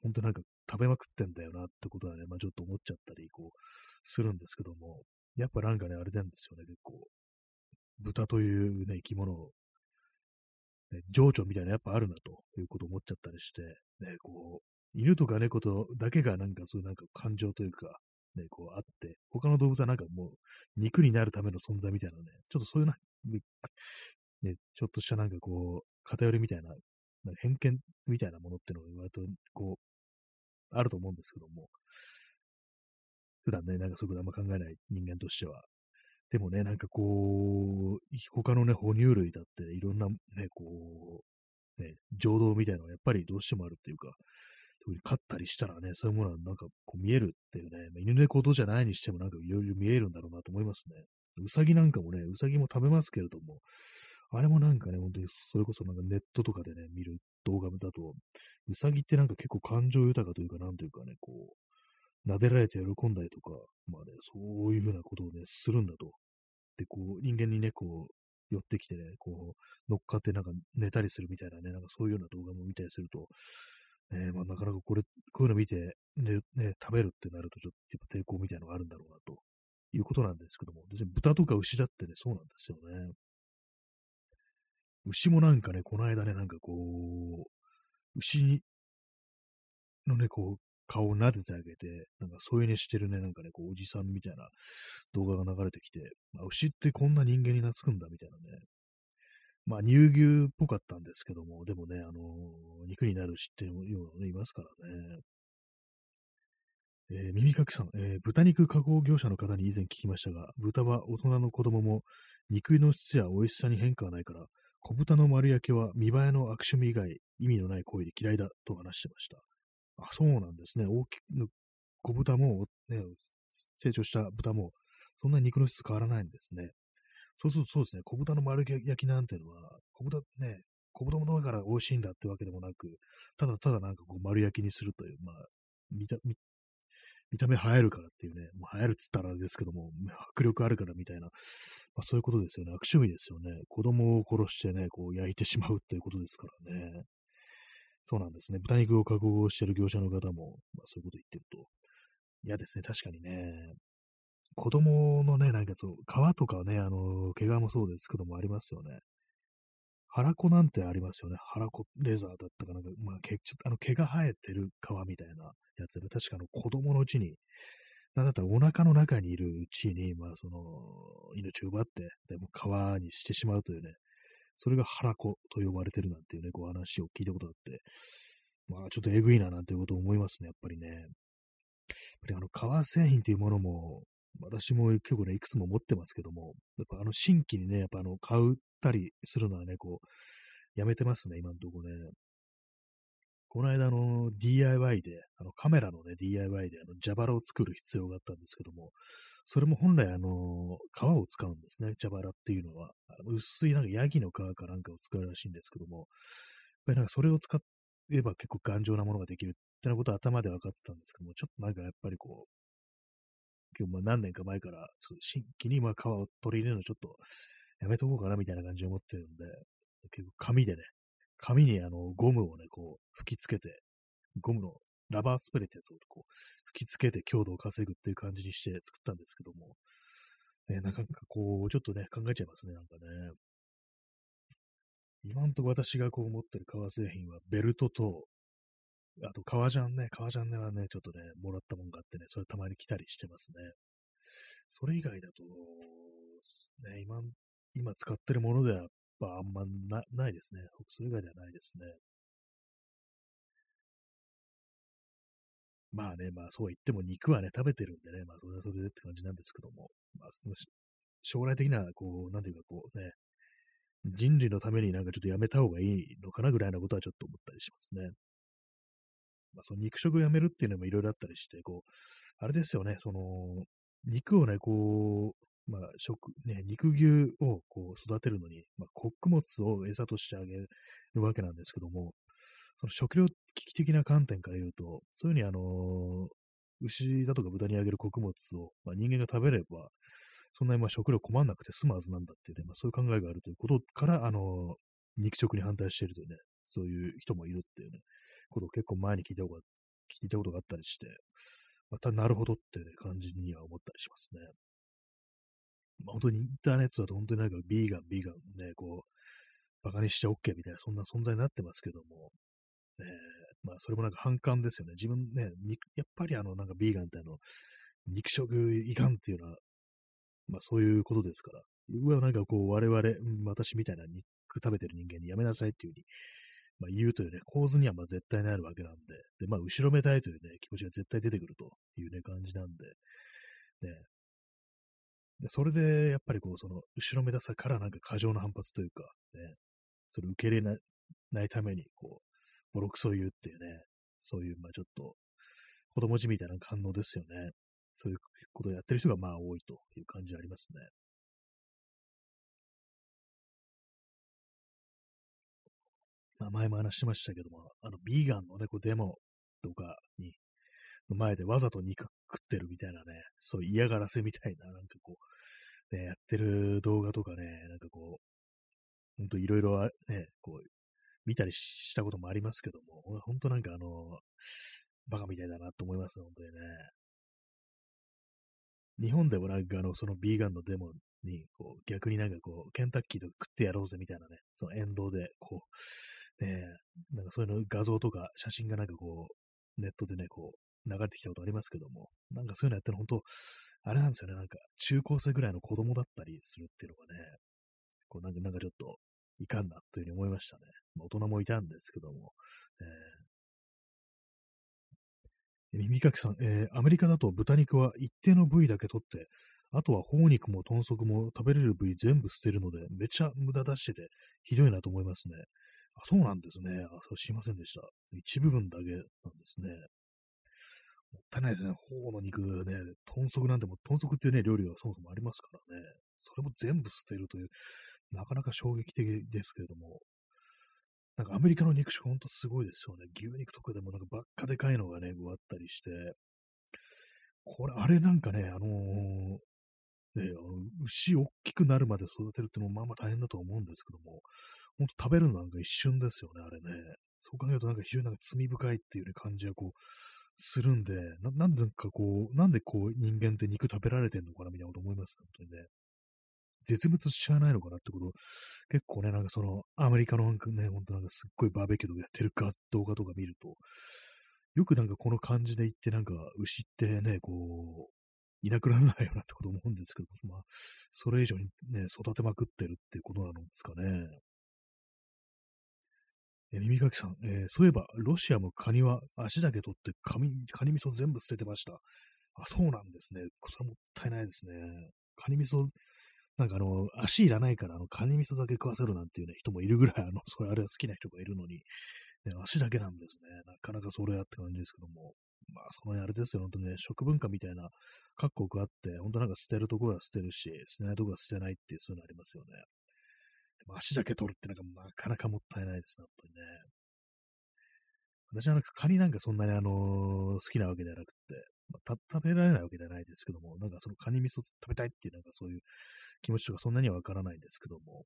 Speaker 1: 本当なんか食べまくってんだよなってことはね、まあちょっと思っちゃったり、こう、するんですけども、やっぱなんかね、あれなんですよね、結構。豚というね、生き物を、ね、情緒みたいなやっぱあるなということを思っちゃったりして、ね、こう、犬とか猫とだけがなんかそういうなんか感情というか、ね、こうあって、他の動物はなんかもう肉になるための存在みたいなね、ちょっとそういうな、ね、ちょっとしたなんかこう、偏りみたいな、な偏見みたいなものっていうのが割とこう、あると思うんですけども、普段ね、なんかそういうことあんま考えない人間としては。でもね、なんかこう、他のね、哺乳類だっていろんなね、こう、ね、情動みたいなのはやっぱりどうしてもあるっていうか、特に飼ったりしたらね、そういうものはなんかこう見えるっていうね、犬猫とじゃないにしてもなんかいろいろ見えるんだろうなと思いますね。うさぎなんかもね、うさぎも食べますけれども、あれもなんかね、本当にそれこそなんかネットとかでね、見る動画だと、うさぎってなんか結構感情豊かというか、なんというかね、こう、撫でられて喜んだりとか、まあね、そういうふうなことをね、するんだと。で、こう、人間にね、こう、寄ってきてね、こう、乗っかってなんか寝たりするみたいなね、なんかそういうような動画も見たりすると、ね、まあ、なかなかこれ、こういうの見て、ね、ね、食べるってなると、ちょっとやっぱ抵抗みたいなのがあるんだろうな、ということなんですけども、別に豚とか牛だってね、そうなんですよね。牛もなんかね、この間ね、なんかこう、牛のね、こう、顔を撫でてあげて、なんか添い寝してるね、なんかね、こう、おじさんみたいな動画が流れてきて、まあ、牛ってこんな人間に懐くんだ、みたいなね。まあ、乳牛っぽかったんですけども、でもね、あのー、肉になる牛っていうのね、いますからね。えー、耳かきさん、えー、豚肉加工業者の方に以前聞きましたが、豚は大人の子供も肉の質や美味しさに変化はないから、小豚の丸焼きは見栄えの悪趣味以外意味のない行為で嫌いだと話してました。あ、そうなんですね。大きく、小豚も、ね、成長した豚も、そんなに肉の質変わらないんですね。そうするとそうですね、小豚の丸焼きなんていうのは、小豚ね、小豚のだから美味しいんだってわけでもなく、ただただなんかこう丸焼きにするという、まあ、見た、見見た目映えるからっていうね、もう流行るっつったらあれですけども、迫力あるからみたいな、まあ、そういうことですよね。悪趣味ですよね。子供を殺してね、こう焼いてしまうっていうことですからね。そうなんですね。豚肉を加工している業者の方も、まあ、そういうこと言ってると。嫌ですね。確かにね。子供のね、なんかそう、皮とかね、あの、毛皮もそうですけどもありますよね。腹子なんてありますよね。腹子レザーだったかなんか、まあ、ちょっとあの毛が生えてる皮みたいなやつで、確かの子供のうちに、なんだったらお腹の中にいるうちに、まあその、命を奪って、でも皮にしてしまうというね、それが腹子と呼ばれてるなんていうね、こう話を聞いたことがあって、まあちょっとえぐいななんていうことを思いますね、やっぱりね。やっぱりあの革製品っていうものも、私も結構ね、いくつも持ってますけども、やっぱあの新規にね、やっぱあの買うったりするのはね、こう、やめてますね、今のとこね。この間、あの、DIY で、あの、カメラのね、DIY で、あの、蛇腹を作る必要があったんですけども、それも本来、あの、皮を使うんですね、蛇腹っていうのは。薄い、なんか、ヤギの皮かなんかを使うらしいんですけども、やっぱりなんか、それを使えば結構頑丈なものができるってなことは頭で分かってたんですけども、ちょっとなんかやっぱりこう、今日まあ何年か前から、新規にまあ皮を取り入れるのちょっとやめとこうかなみたいな感じで思ってるんで、結構紙でね、紙にあの、ゴムをね、こう、吹きつけて、ゴムのラバースプレーってやつをこう、吹きつけて強度を稼ぐっていう感じにして作ったんですけども、ね、なかなかこう、ちょっとね、考えちゃいますね、なんかね。今んとこ私がこう持ってる革製品はベルトと、あと革ジャンね、革ジャンねはね、ちょっとね、もらったもんがあってね、それたまに来たりしてますね。それ以外だと、ね、今、今使ってるものではあんまなないですね。それ以外ではないですね。まあね、まあそうは言っても肉はね、食べてるんでね、まあそれはそれでって感じなんですけども、まあその将来的な、こう、なんていうかこうね、人類のためになんかちょっとやめた方がいいのかなぐらいなことはちょっと思ったりしますね。まあその肉食をやめるっていうのもいろいろあったりして、こう、あれですよね、その、肉をね、こう、まあ、食、ね、肉牛をこう育てるのに、まあ、穀物を餌としてあげるわけなんですけども、その食料危機的な観点から言うと、そういうふうにあの牛だとか豚にあげる穀物を、まあ、人間が食べれば、そんなにまあ食料困んなくて済むはずなんだっていうね、まあ、そういう考えがあるということから、あの肉食に反対しているというね、そういう人もいるっていうね、ことを結構前に聞いたことが聞いたことがあったりして、またなるほどってね、感じには思ったりしますね。まあ、本当にインターネットだと本当になんかビーガン、ビーガンね、こう、バカにしちゃ OK みたいな、そんな存在になってますけども、ね、まあ、それもなんか反感ですよね。自分ね、やっぱりあの、なんかビーガンってあの、肉食いかんっていうのは、まあそういうことですから、うわ、なんかこう、我々、私みたいな肉食べてる人間にやめなさいっていうふうに、まあ、言うというね、構図にはまあ絶対になるわけなんで、で、まあ、後ろめたいというね、気持ちが絶対出てくるというね、感じなんで、ね、で、それで、やっぱりこう、その、後ろめたさからなんか過剰な反発というか、ね、それ受け入れないないために、こう、ボロクソ言うっていうね、そういう、まあちょっと、子供じみたいな反応ですよね。そういうことをやってる人がまあ多いという感じありますね。まあ前も話しましたけども、あの、ビーガンのね、こうデモとかに前でわざと肉食ってるみたいなね、そう嫌がらせみたいな、なんかこう、ね、やってる動画とかね、なんかこう、ほんといろいろね、こう、見たりしたこともありますけども、本当なんかあの、バカみたいだなと思います、本当にね。日本でもなんかあの、そのビーガンのデモに、こう、逆になんかこう、ケンタッキーとか食ってやろうぜみたいなね、その沿道で、こう、ねなんかそういうの画像とか写真がなんかこう、ネットでね、こう、流れてきたことありますけども、なんかそういうのやってるの本当、あれなんですよね、なんか中高生ぐらいの子供だったりするっていうのがね、こうなんかなんかちょっといかんなというふうに思いましたね。まあ、大人もいたんですけども、えー、耳かきさん、えー、アメリカだと豚肉は一定の部位だけ取って、あとは頬肉も豚足も食べれる部位全部捨てるので、めちゃ無駄出してて、ひどいなと思いますね。あ、そうなんですね。あ、そう、知りませんでした。一部分だけなんですね。もったいないですね。頬の肉ね、豚足なんても、豚足っていうね、料理がそもそもありますからね。それも全部捨てるという、なかなか衝撃的ですけれども、なんかアメリカの肉食ほんとすごいですよね。牛肉とかでもなんかばっかでかいのがね、こうあったりして、これ、あれなんかね、あのー、ね、あの牛大きくなるまで育てるってのもまあまあ大変だと思うんですけども、ほんと食べるのなんか一瞬ですよね、あれね。そう考えるとなんか非常になんか罪深いっていう、ね、感じがこう、するんで、ななんでかこう、なんでこう人間って肉食べられてんのかなみたいなこと思いますね、本当にね。絶滅しちゃわないのかなってこと、結構ね、なんかその、アメリカのなんかね、ほんとなんかすっごいバーベキューとかやってる動画とか見ると、よくなんかこの感じで言って、なんか牛ってね、こう、いなくならないよなってこと思うんですけど、まあ、それ以上にね、育てまくってるってことなんですかね。え耳かきさん、えー、そういえば、ロシアもカニは足だけ取ってカニ、カニ味噌全部捨ててました。あ、そうなんですね。それもったいないですね。カニ味噌、なんかあの、足いらないから、あの、カニ味噌だけ食わせるなんていうね、人もいるぐらい、あの、それあれは好きな人がいるのに、ね、足だけなんですね。なかなかそれやって感じですけども。まあ、そのね、あれですよ、本当ね、食文化みたいな各国あって、本当なんか捨てるところは捨てるし、捨てないところは捨てないっていう、そういうのありますよね。足だけ取るってなんかなかなかもったいないですね、本当にね。私はなんかカニなんかそんなにあのー、好きなわけではなくて、まあ、食べられないわけではないですけども、なんかそのカニ味噌食べたいっていうなんかそういう気持ちとかそんなにはわからないんですけども、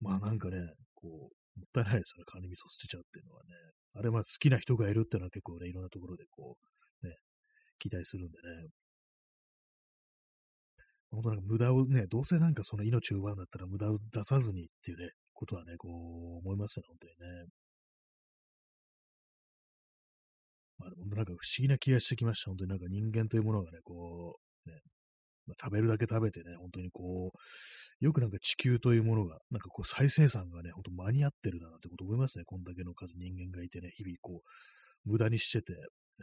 Speaker 1: まあなんかね、こう、もったいないですよね、カニ味噌捨てちゃうっていうのはね。あれは好きな人がいるっていうのは結構ね、いろんなところでこう、ね、聞いたりするんでね。本当なんか無駄をね、どうせなんかその命を奪うんだったら無駄を出さずにっていうね、ことはね、こう思いますよね、本当にね。まあでもなんか不思議な気がしてきました。本当になんか人間というものがね、こう、ね、まあ、食べるだけ食べてね、本当にこう、よくなんか地球というものが、なんかこう再生産がね、本当間に合ってるだなってこと思いますね。こんだけの数人間がいてね、日々こう、無駄にしてて、え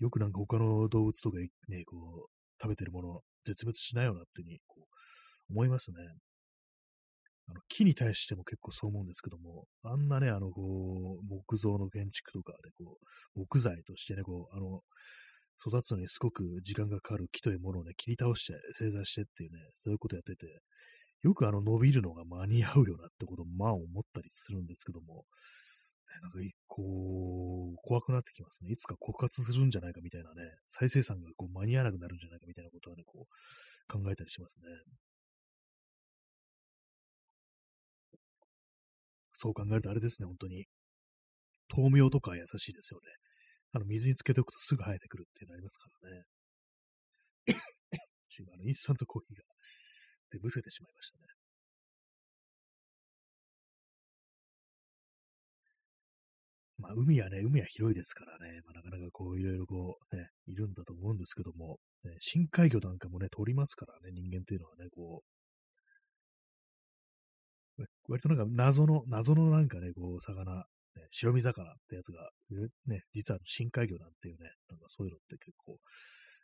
Speaker 1: ー、よくなんか他の動物とかね、こう、食べてるもの、絶滅しないよなっていうふうに、こう、思いますね。あの木に対しても結構そう思うんですけども、あんなね、あの、こう、木造の建築とかで、こう、木材としてね、こう、あの、育つのにすごく時間がかかる木というものをね、切り倒して、製材してっていうね、そういうことやってて、よくあの伸びるのが間に合うよなってことをまあ思ったりするんですけども、なんかこう、怖くなってきますね。いつか枯渇するんじゃないかみたいなね、再生産がこう間に合わなくなるんじゃないかみたいなことはね、こう考えたりしますね。そう考えるとあれですね、本当に。豆苗とか優しいですよね。あの、水につけておくとすぐ生えてくるっていうのありますからね。今、あの、インスタントコーヒーが、で、むせてしまいましたね。まあ、海はね、海は広いですからね、まあ、なかなかこう、いろいろこう、ね、いるんだと思うんですけども、ね、深海魚なんかもね、取りますからね、人間っていうのはね、こう、割となんか謎の、謎のなんかね、こう、魚、ね、白身魚ってやつが、ね、実は深海魚なんていうね、なんかそういうのって結構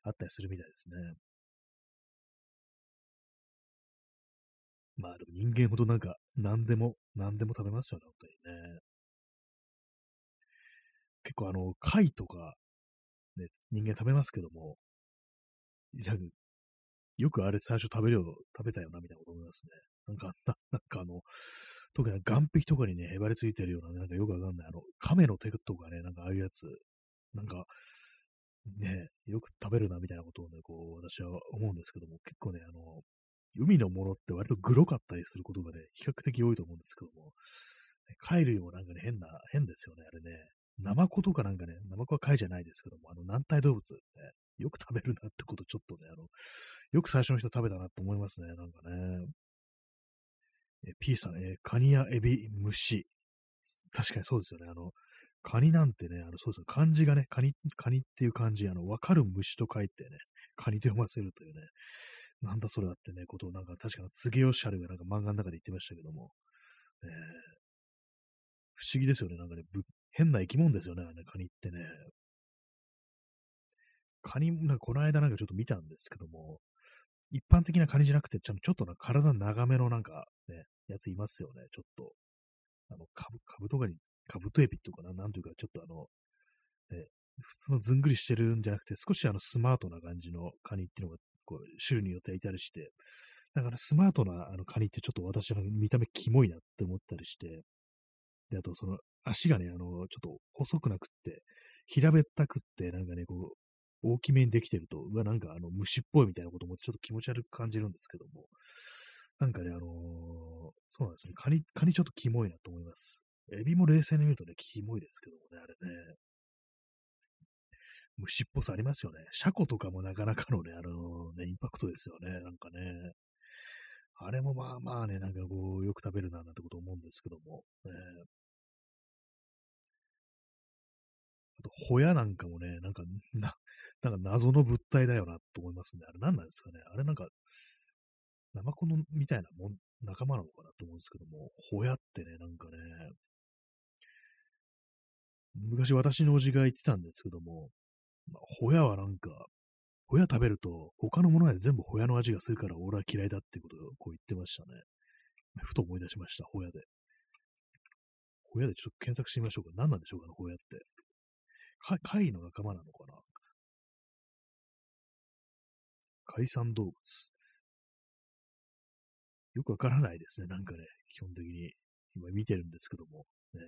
Speaker 1: あったりするみたいですね。まあでも人間ほどなんか何でも、何でも食べますよね、本当にね。結構あの、貝とか、ね、人間食べますけども、よくあれ最初食べるよ、食べたよな、みたいなこと思いますね。なんか、な んかあの、特に岸壁とかにね、へばりついてるような、ね、なんかよくわかんない、あの、亀の手とかね、なんかああいうやつ、なんか、ね、よく食べるな、みたいなことをね、こう、私は思うんですけども、結構ね、あの、海のものって割とグロかったりすることがね、比較的多いと思うんですけども、貝類もなんかね、変な、変ですよね、あれね。ナマコとかなんかね、ナマコは貝じゃないですけども、あの、軟体動物、ね、よく食べるなってことちょっとね、あの、よく最初の人食べたなと思いますね、なんかね。え P さん、えー、カニやエビ、虫。確かにそうですよね。あの、カニなんてね、あの、そうですよ。漢字がね、カニ、カニっていう漢字、あの、わかる虫と書いてね、カニと読ませるというね、なんだそれだってね、ことをなんか確かに次吉春がなんか漫画の中で言ってましたけども、えー、不思議ですよね。なんかね、変な生き物ですよね、あれ、カニってね。カニ、なんかこの間なんかちょっと見たんですけども、一般的なカニじゃなくて、ちょっとな体長めのなんかね、やついますよね、ちょっと。あの、カブ、カブとかに、カブトエビっていうかな、なんというか、ちょっとあの、ね、普通のずんぐりしてるんじゃなくて、少しあのスマートな感じのカニっていうのが、こう、種類によっていたりして、だからスマートなあのカニってちょっと私は見た目キモいなって思ったりして、で、あとその足がね、あの、ちょっと細くなくって、平べったくって、なんかね、こう、大きめにできてると、うわ、なんかあの虫っぽいみたいなこともちょっと気持ち悪く感じるんですけども、なんかね、あのー、そうなんですね。カニ、カニちょっとキモいなと思います。エビも冷静に見るとね、キモいですけどもね、あれね。虫っぽさありますよね。シャコとかもなかなかのね、あのー、ね、インパクトですよね。なんかね。あれもまあまあね、なんかこう、よく食べるな、なんてこと思うんですけども。ね、ホヤなんかもね、なんか、な、なんか謎の物体だよなと思いますね。あれ何なんですかね。あれなんか、ナマコのみたいなもん、仲間なのかなと思うんですけども、ホヤってね、なんかね、昔私のおじが言ってたんですけども、まあ、ホヤはなんか、ホヤ食べると他のものは全部ホヤの味がするから俺は嫌いだってことをこう言ってましたね。ふと思い出しました、ホヤで。ホヤでちょっと検索してみましょうか。何なんでしょうかね、ホヤって。貝の仲間なのかな？海産動物。よくわからないですね、なんかね、基本的に。今見てるんですけども。ね、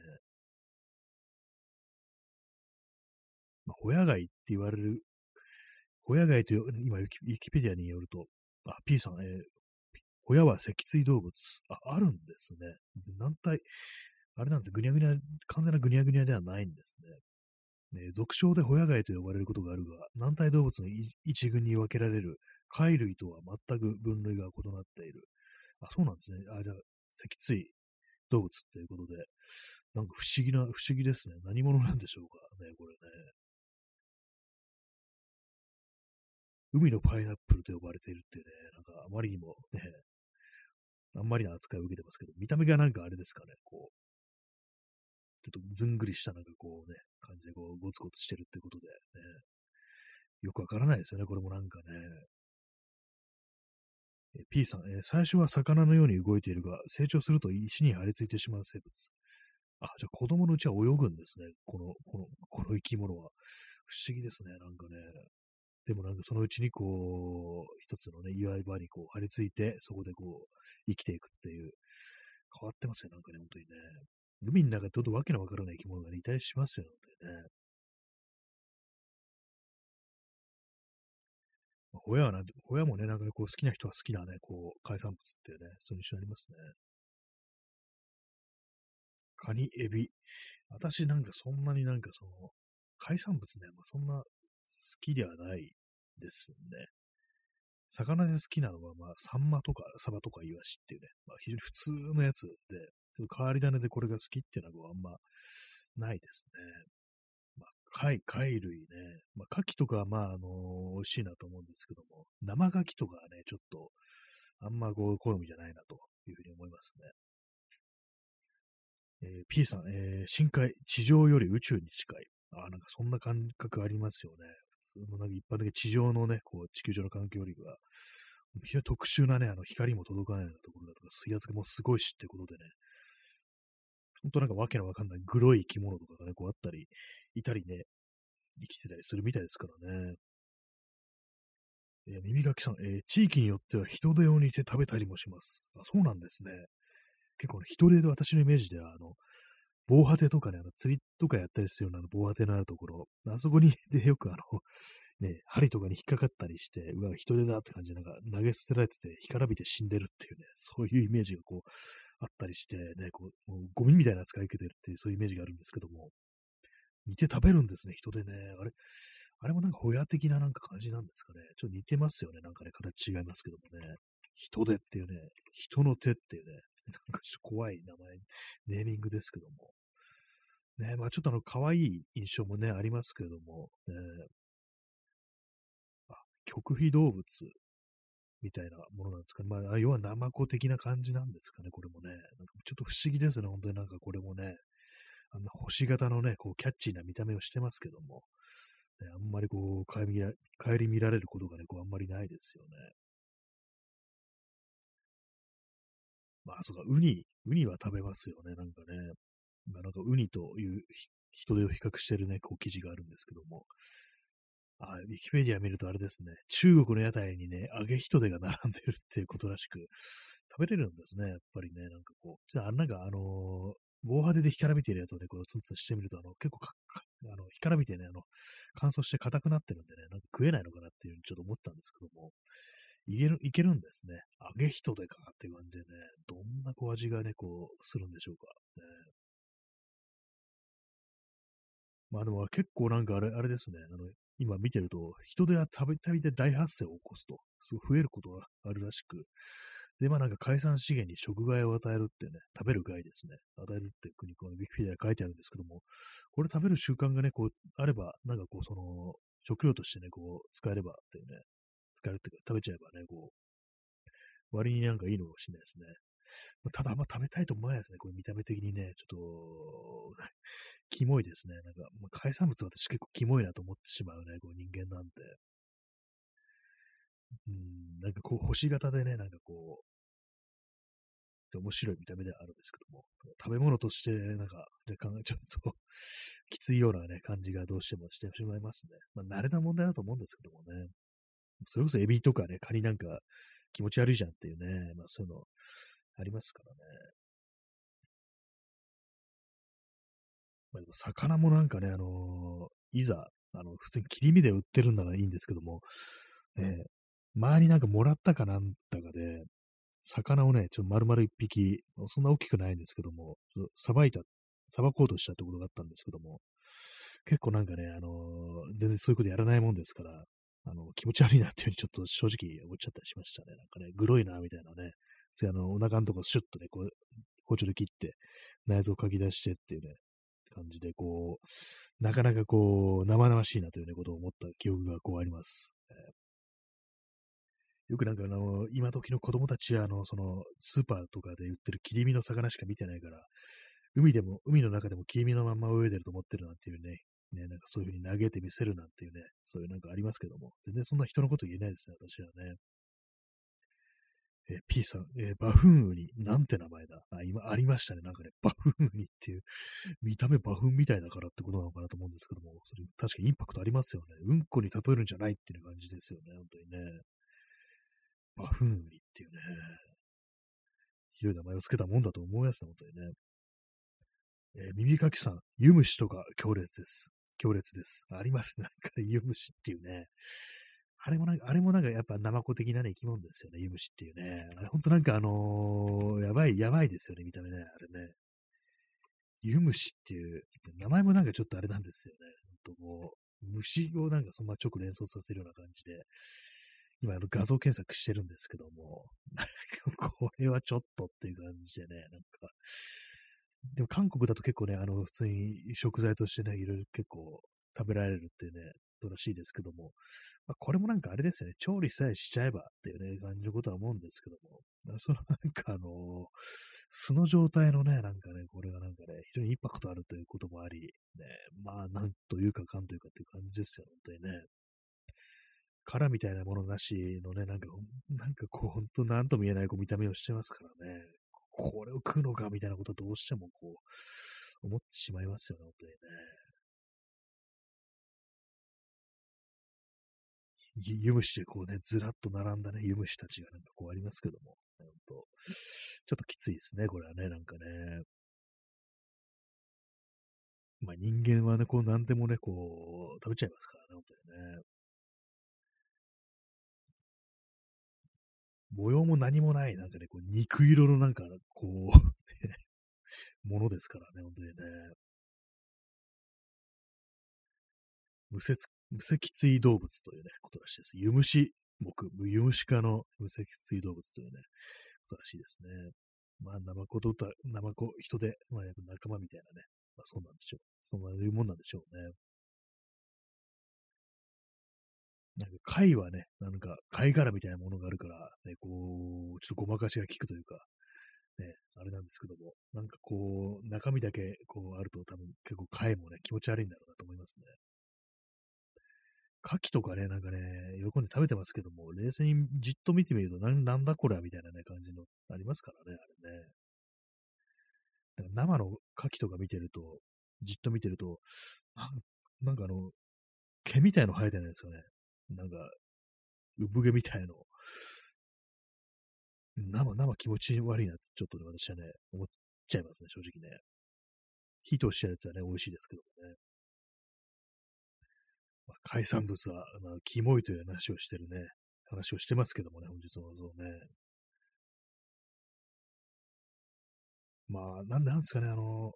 Speaker 1: まあ、ホヤ貝って言われる、ホヤ貝という、今、ウィキペディアによると、あ、P さん、えー、ホヤは脊椎動物。あ、あるんですね。軟体、あれなんです。ぐにゃぐにゃ、完全なぐにゃぐにゃではないんですね。ね、俗称でホヤ貝と呼ばれることがあるが、軟体動物の一群に分けられる貝類とは全く分類が異なっている。あ、そうなんですね。あ、じゃあ、脊椎動物っていうことで、なんか不思議な、不思議ですね。何者なんでしょうか？ね、これね。海のパイナップルと呼ばれているっていうね、なんかあまりにもね、あんまりな扱いを受けてますけど、見た目がなんかあれですかね、こう、ちょっとずんぐりしたなんかこうね、感じでこう、ゴツゴツしてるってことで、ね、よくわからないですよね、これもなんかね。P さん、えー、最初は魚のように動いているが、成長すると石に張り付いてしまう生物。あ、じゃあ子供のうちは泳ぐんですね。この、この、この生き物は。不思議ですね。なんかね。でもなんかそのうちにこう、一つのね、岩場にこう張り付いて、そこでこう、生きていくっていう、変わってますよ。なんかね、本当にね。海の中でどんどんわけのわからない生き物が、ね、いたりしますよ、ね。親はなん、親もね、なんかね、こう好きな人は好きなね、こう、海産物ってね、そういう一緒にありますね。カニ、エビ。私なんかそんなになんかその、海産物ね、まあ、そんな好きではないですね。魚で好きなのは、まあ、サンマとかサバとかイワシっていうね、まあ、非常に普通のやつで、ちょっと変わり種でこれが好きっていうのはあんまないですね。ま貝、貝類ね。まあ、牡蠣とかは、まあ、あのー、美味しいなと思うんですけども、生牡蠣とかはね、ちょっと、あんまこう、好みじゃないなというふうに思いますね。えー、P さん、えー、深海、地上より宇宙に近い。あ、なんかそんな感覚ありますよね。普通のなんか一般的に地上のね、こう、地球上の環境よりは、非常に特殊なね、あの、光も届かないようなところだとか、水圧がもうすごいしってことでね、本当なんかわけのわかんないグロい生き物とかがね、こうあったり、いたりね、生きてたりするみたいですからね。えー、耳かきさん、えー、地域によっては人手を煮て食べたりもします。あ、そうなんですね。結構、ね、人手で私のイメージでは、あの、防波堤とかね、あの釣りとかやったりするような防波堤のあるところ、あそこにでよくあの、ね、針とかに引っかかったりして、うわ、人手だって感じで、なんか投げ捨てられてて、干からびて死んでるっていうね、そういうイメージがこう、あったりして、ね、こう、ゴミみたいな扱い受けてるっていう、そういうイメージがあるんですけども、煮て食べるんですね、人でね。あれ、あれもなんかホヤ的ななんか感じなんですかね。ちょっと似てますよね。なんかね、形違いますけどもね。人手っていうね、人の手っていうね、なんかちょっと怖い名前、ネーミングですけども。ね、まあちょっとあの、可愛い印象もね、ありますけども、ね、あ、極秘動物みたいなものなんですか？ね。まあ、要はナマコ的な感じなんですかね、これもね。ちょっと不思議ですね、本当になんかこれもね。あんな星型のね、こう、キャッチーな見た目をしてますけども、ね、あんまりこう、帰り帰り見られることがね、こう、あんまりないですよね。まあ、そうか、ウニ、ウニは食べますよね、なんかね。まあ、なんかウニという人手を比較してるね、こう記事があるんですけども。あ、ウィキペディア見るとあれですね、中国の屋台にね、揚げ人手が並んでるっていうことらしく、食べれるんですね、やっぱりね、なんかこう。じゃあ、なんかあのー、防波堤で干からびてるやつをね、こうツンツンしてみると、あの、結構か、あの、干からびてね、あの、乾燥して硬くなってるんでね、なんか食えないのかなっていうふうにちょっと思ったんですけども、いける、いけるんですね。揚げ人でかっていう感じでね、どんなこう味がね、こう、するんでしょうか。ね、まあでも結構なんかあれ、あれですね、あの、今見てると、人手は食べたびで大発生を起こすと、すごい増えることがあるらしく、で、まあなんか海産資源に食害を与えるってね、食べる害ですね。与えるって国、このウィキペディアに書いてあるんですけども、これ食べる習慣がね、こう、あれば、なんかこう、その、食料としてね、こう、使えればっていうね、使えるっていうか、食べちゃえばね、こう、割になんかいいのかもしれないですね。ただあんま食べたいと思わないですね。これ見た目的にね、ちょっと、キモいですね。なんか、まあ、海産物私結構キモいなと思ってしまうね、こう人間なんて。うん、なんかこう星型でね、なんかこう、面白い見た目ではあるんですけども、食べ物として、なんか、で考えちゃうと きついようなね、感じがどうしてもしてしまいますね。まあ、慣れな問題だと思うんですけどもね。それこそエビとかね、カニなんか気持ち悪いじゃんっていうね、まあそういうのありますからね。まあでも魚もなんかね、あのー、いざ、あの、普通に切り身で売ってるんならいいんですけども、ね、前になんかもらったかなんだかで、魚をね、ちょっと丸々一匹、そんな大きくないんですけども、さばいた、さばこうとしたってことがあったんですけども、結構なんかね、あのー、全然そういうことやらないもんですから、あの、気持ち悪いなっていうふうにちょっと正直思っちゃったりしましたね。なんかね、グロいな、みたいなね。そあの、お腹のとこシュッとね、こう、包丁で切って、内臓をかき出してっていうね、感じで、こう、なかなかこう、生々しいなというね、ことを思った記憶がこうあります。えーよくなんかあの、今時の子供たちは、あの、その、スーパーとかで売ってる切り身の魚しか見てないから、海でも、海の中でも切り身のまんま泳いでると思ってるなんていうね、ね、なんかそういう風に投げてみせるなんていうね、そういうなんかありますけども、全然そんな人のこと言えないですね、私はね。えー、P さん、えー、バフンウニ、なんて名前だあ、今ありましたね。なんかね、バフンウニっていう、見た目バフンみたいだからってことなのかなと思うんですけども、それ確かにインパクトありますよね。うんこに例えるんじゃないっていう感じですよね、本当にね。バフンウニっていうね、ひどい名前を付けたもんだと思いますね、本当にね。えー、耳かきさん、湯虫とか強烈です。強烈です。ありますね。なんか、湯虫っていうね。あれもなんか、あれもなんかやっぱナマコ的なね、生き物ですよね、湯虫っていうね。あれほんとなんかあのー、やばい、やばいですよね、見た目ね、あれね。湯虫っていう、名前もなんかちょっとあれなんですよね。ほんともう、虫をなんかそんな直連想させるような感じで、今あの画像検索してるんですけども、なんかこれはちょっとっていう感じでね、なんか、でも韓国だと結構ね、あの、普通に食材としてね、いろいろ結構食べられるっていうね、ことらしいですけども、まあ、これもなんかあれですよね、調理さえしちゃえばっていうね、感じのことは思うんですけども、そのなんかあの素の状態のね、なんかね、これがなんかね、非常にインパクトあるということもあり、ね、まあ、なんというかかんというかっていう感じですよ、本当にね。殻みたいなものなしのね、なんか、なんかこう、本当なんとも言えないこう見た目をしてますからね。これを食うのかみたいなことはどうしてもこう、思ってしまいますよね、本当にね。湯虫でこうね、ずらっと並んだね、湯虫たちがなんかこうありますけども、本当ちょっときついですね、これはね、なんかね。まあ人間はね、こう何でもね、こう、食べちゃいますからね、本当にね。模様も何もない、なんかね、こう肉色のなんか、こうものですからね、本当にね。無節無脊椎動物というね、ことらしいです。湯虫目、湯虫科の無脊椎動物というね、ことらしいですね。まあ、ナマコとた、ナマコ、人で、まあ、やっぱ仲間みたいなね。まあ、そうなんでしょう。そんないうもんなんでしょうね。なんか貝はね、なんか貝殻みたいなものがあるから、ね、こう、ちょっとごまかしが効くというか、ね、あれなんですけども、なんかこう、中身だけこうあると多分結構貝もね、気持ち悪いんだろうなと思いますね。牡蠣とかね、なんかね、喜んで食べてますけども、冷静にじっと見てみると、なんだこれはみたいなね、感じの、ありますからね、あれね。だから生の牡蠣とか見てると、じっと見てると、なんかあの、毛みたいの生えてないですよね。なんか、産毛みたいの。生、生気持ち悪いなって、ちょっとね、私はね、思っちゃいますね、正直ね。火通したやつはね、美味しいですけどもね。海産物は、まあ、キモいという話をしてるね、話をしてますけどもね、本日のそうね。まあ、なんでなんですかね、あの、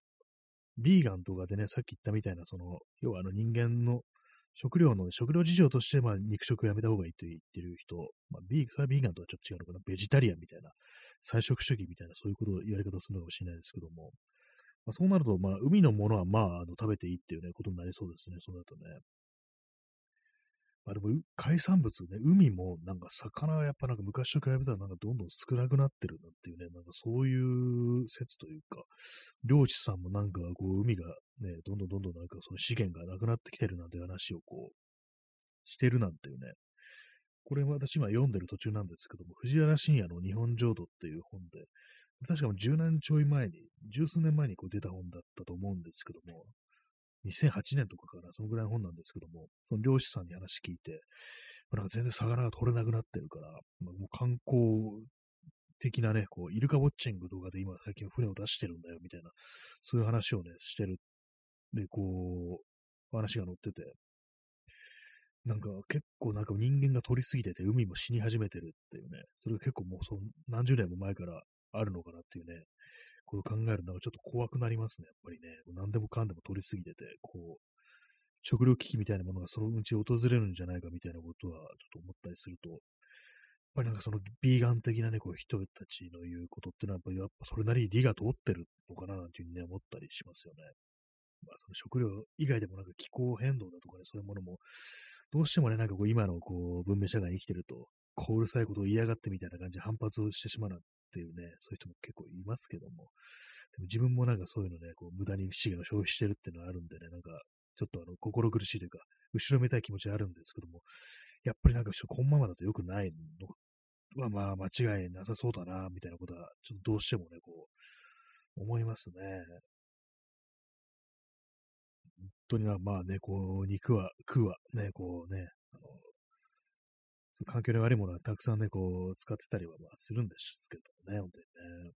Speaker 1: ビーガンとかでね、さっき言ったみたいな、その、要はあの人間の食料の、食料事情として、まあ、肉食をやめた方がいいと言ってる人、まあ、ビーそれはビーガンとはちょっと違うのかな、ベジタリアンみたいな、菜食主義みたいな、そういうことを、言われ方するのかもしれないですけども、まあ、そうなると、まあ、海のものは、まあ、あの食べていいっていうね、ことになりそうですね、そうなるとね。まあでも、海産物ね、海もなんか魚はやっぱなんか昔と比べたらなんかどんどん少なくなってるなっていうね、なんかそういう説というか、漁師さんもなんかこう海がね、どんどんどんどんなんかその資源がなくなってきてるなんて話をこう、してるなんていうね、これ私今読んでる途中なんですけども、藤原信也の日本浄土っていう本で、確か10年ちょい前に、十数年前にこう出た本だったと思うんですけども、2008年とかから、そのぐらいの本なんですけども、その漁師さんに話聞いて、なんか全然魚が取れなくなってるから、まあ、もう観光的なね、こう、イルカウォッチングとかで今最近船を出してるんだよ、みたいな、そういう話をね、してる。で、こう、話が載ってて、なんか結構なんか人間が取りすぎてて、海も死に始めてるっていうね、それが結構もうそ何十年も前からあるのかなっていうね、こう考えるのがちょっと怖くなりますね、やっぱりね。何でもかんでも取りすぎてて、こう、食料危機みたいなものがそのうち訪れるんじゃないかみたいなことはちょっと思ったりすると、やっぱりなんかそのビーガン的なね、こう人たちの言うことっていうのはやっぱやっぱそれなりに理が通ってるのかななんていうふうにね、思ったりしますよね。まあその食料以外でもなんか気候変動だとかね、そういうものも、どうしてもね、なんかこう今のこう文明社会に生きてると、こううるさいことを嫌がってみたいな感じで反発をしてしまうっていうね、そういう人も結構いますけども、でも自分もなんかそういうのね、こう無駄に資源を消費してるっていうのはあるんでね、なんかちょっとあの心苦しいというか、後ろめたい気持ちあるんですけども、やっぱりなんかこのままだと良くないのはまあ間違いなさそうだな、みたいなことは、ちょっとどうしてもね、こう、思いますね。本当にまあね、こう、肉は、食は、ね、こうね、あの環境に悪いものはたくさんね、こう、使ってたりはまあするんですけどね、本当にね。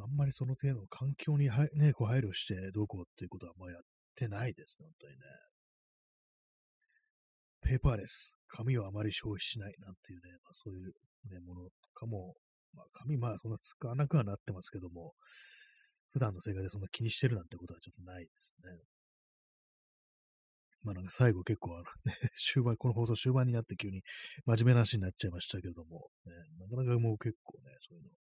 Speaker 1: あんまりその程度の環境にはね、こう配慮してどうこうっていうことはまあやってないですね、本当にね。ペーパーレス。紙をあまり消費しないなんていうね、まあ、そういう、ね、ものとかも、まあ、紙、まあそんな使わなくはなってますけども、普段の生活でそんな気にしてるなんてことはちょっとないですね。まあなんか最後結構あのね、終盤、この放送終盤になって急に真面目な話になっちゃいましたけれども、ね、なかなかもう結構ね、そういうの、ね、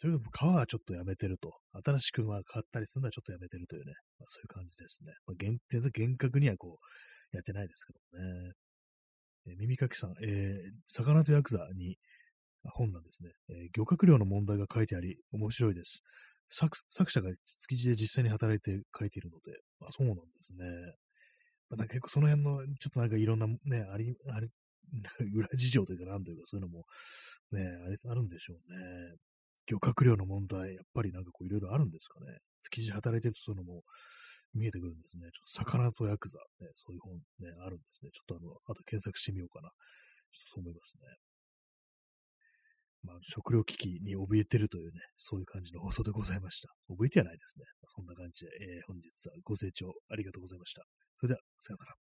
Speaker 1: とにかく皮はちょっとやめてると、新しくまあ買ったりするのはちょっとやめてるというね、まあ、そういう感じですね。まあ、全然厳格にはこう、やってないですけどね。え耳かきさん、えー、魚とヤクザに本なんですね、えー、漁獲量の問題が書いてあり、面白いです。作作者が築地で実際に働いて書いているので、あ、そうなんですね。なんか結構その辺の、ちょっとなんかいろんなね、あり、あれ、裏事情というかなんというかそういうのもね、あれ、あるんでしょうね。漁獲量の問題、やっぱりなんかこういろいろあるんですかね。築地働いてるとそういうのも見えてくるんですね。ちょっと魚とヤクザ、ね、そういう本ね、あるんですね。ちょっとあの、あと検索してみようかな。ちょっとそう思いますね。まあ、食料危機に怯えてるというね、そういう感じの放送でございました。怯えてはないですね。そんな感じで、えー、本日はご清聴ありがとうございました。それでは、さようなら。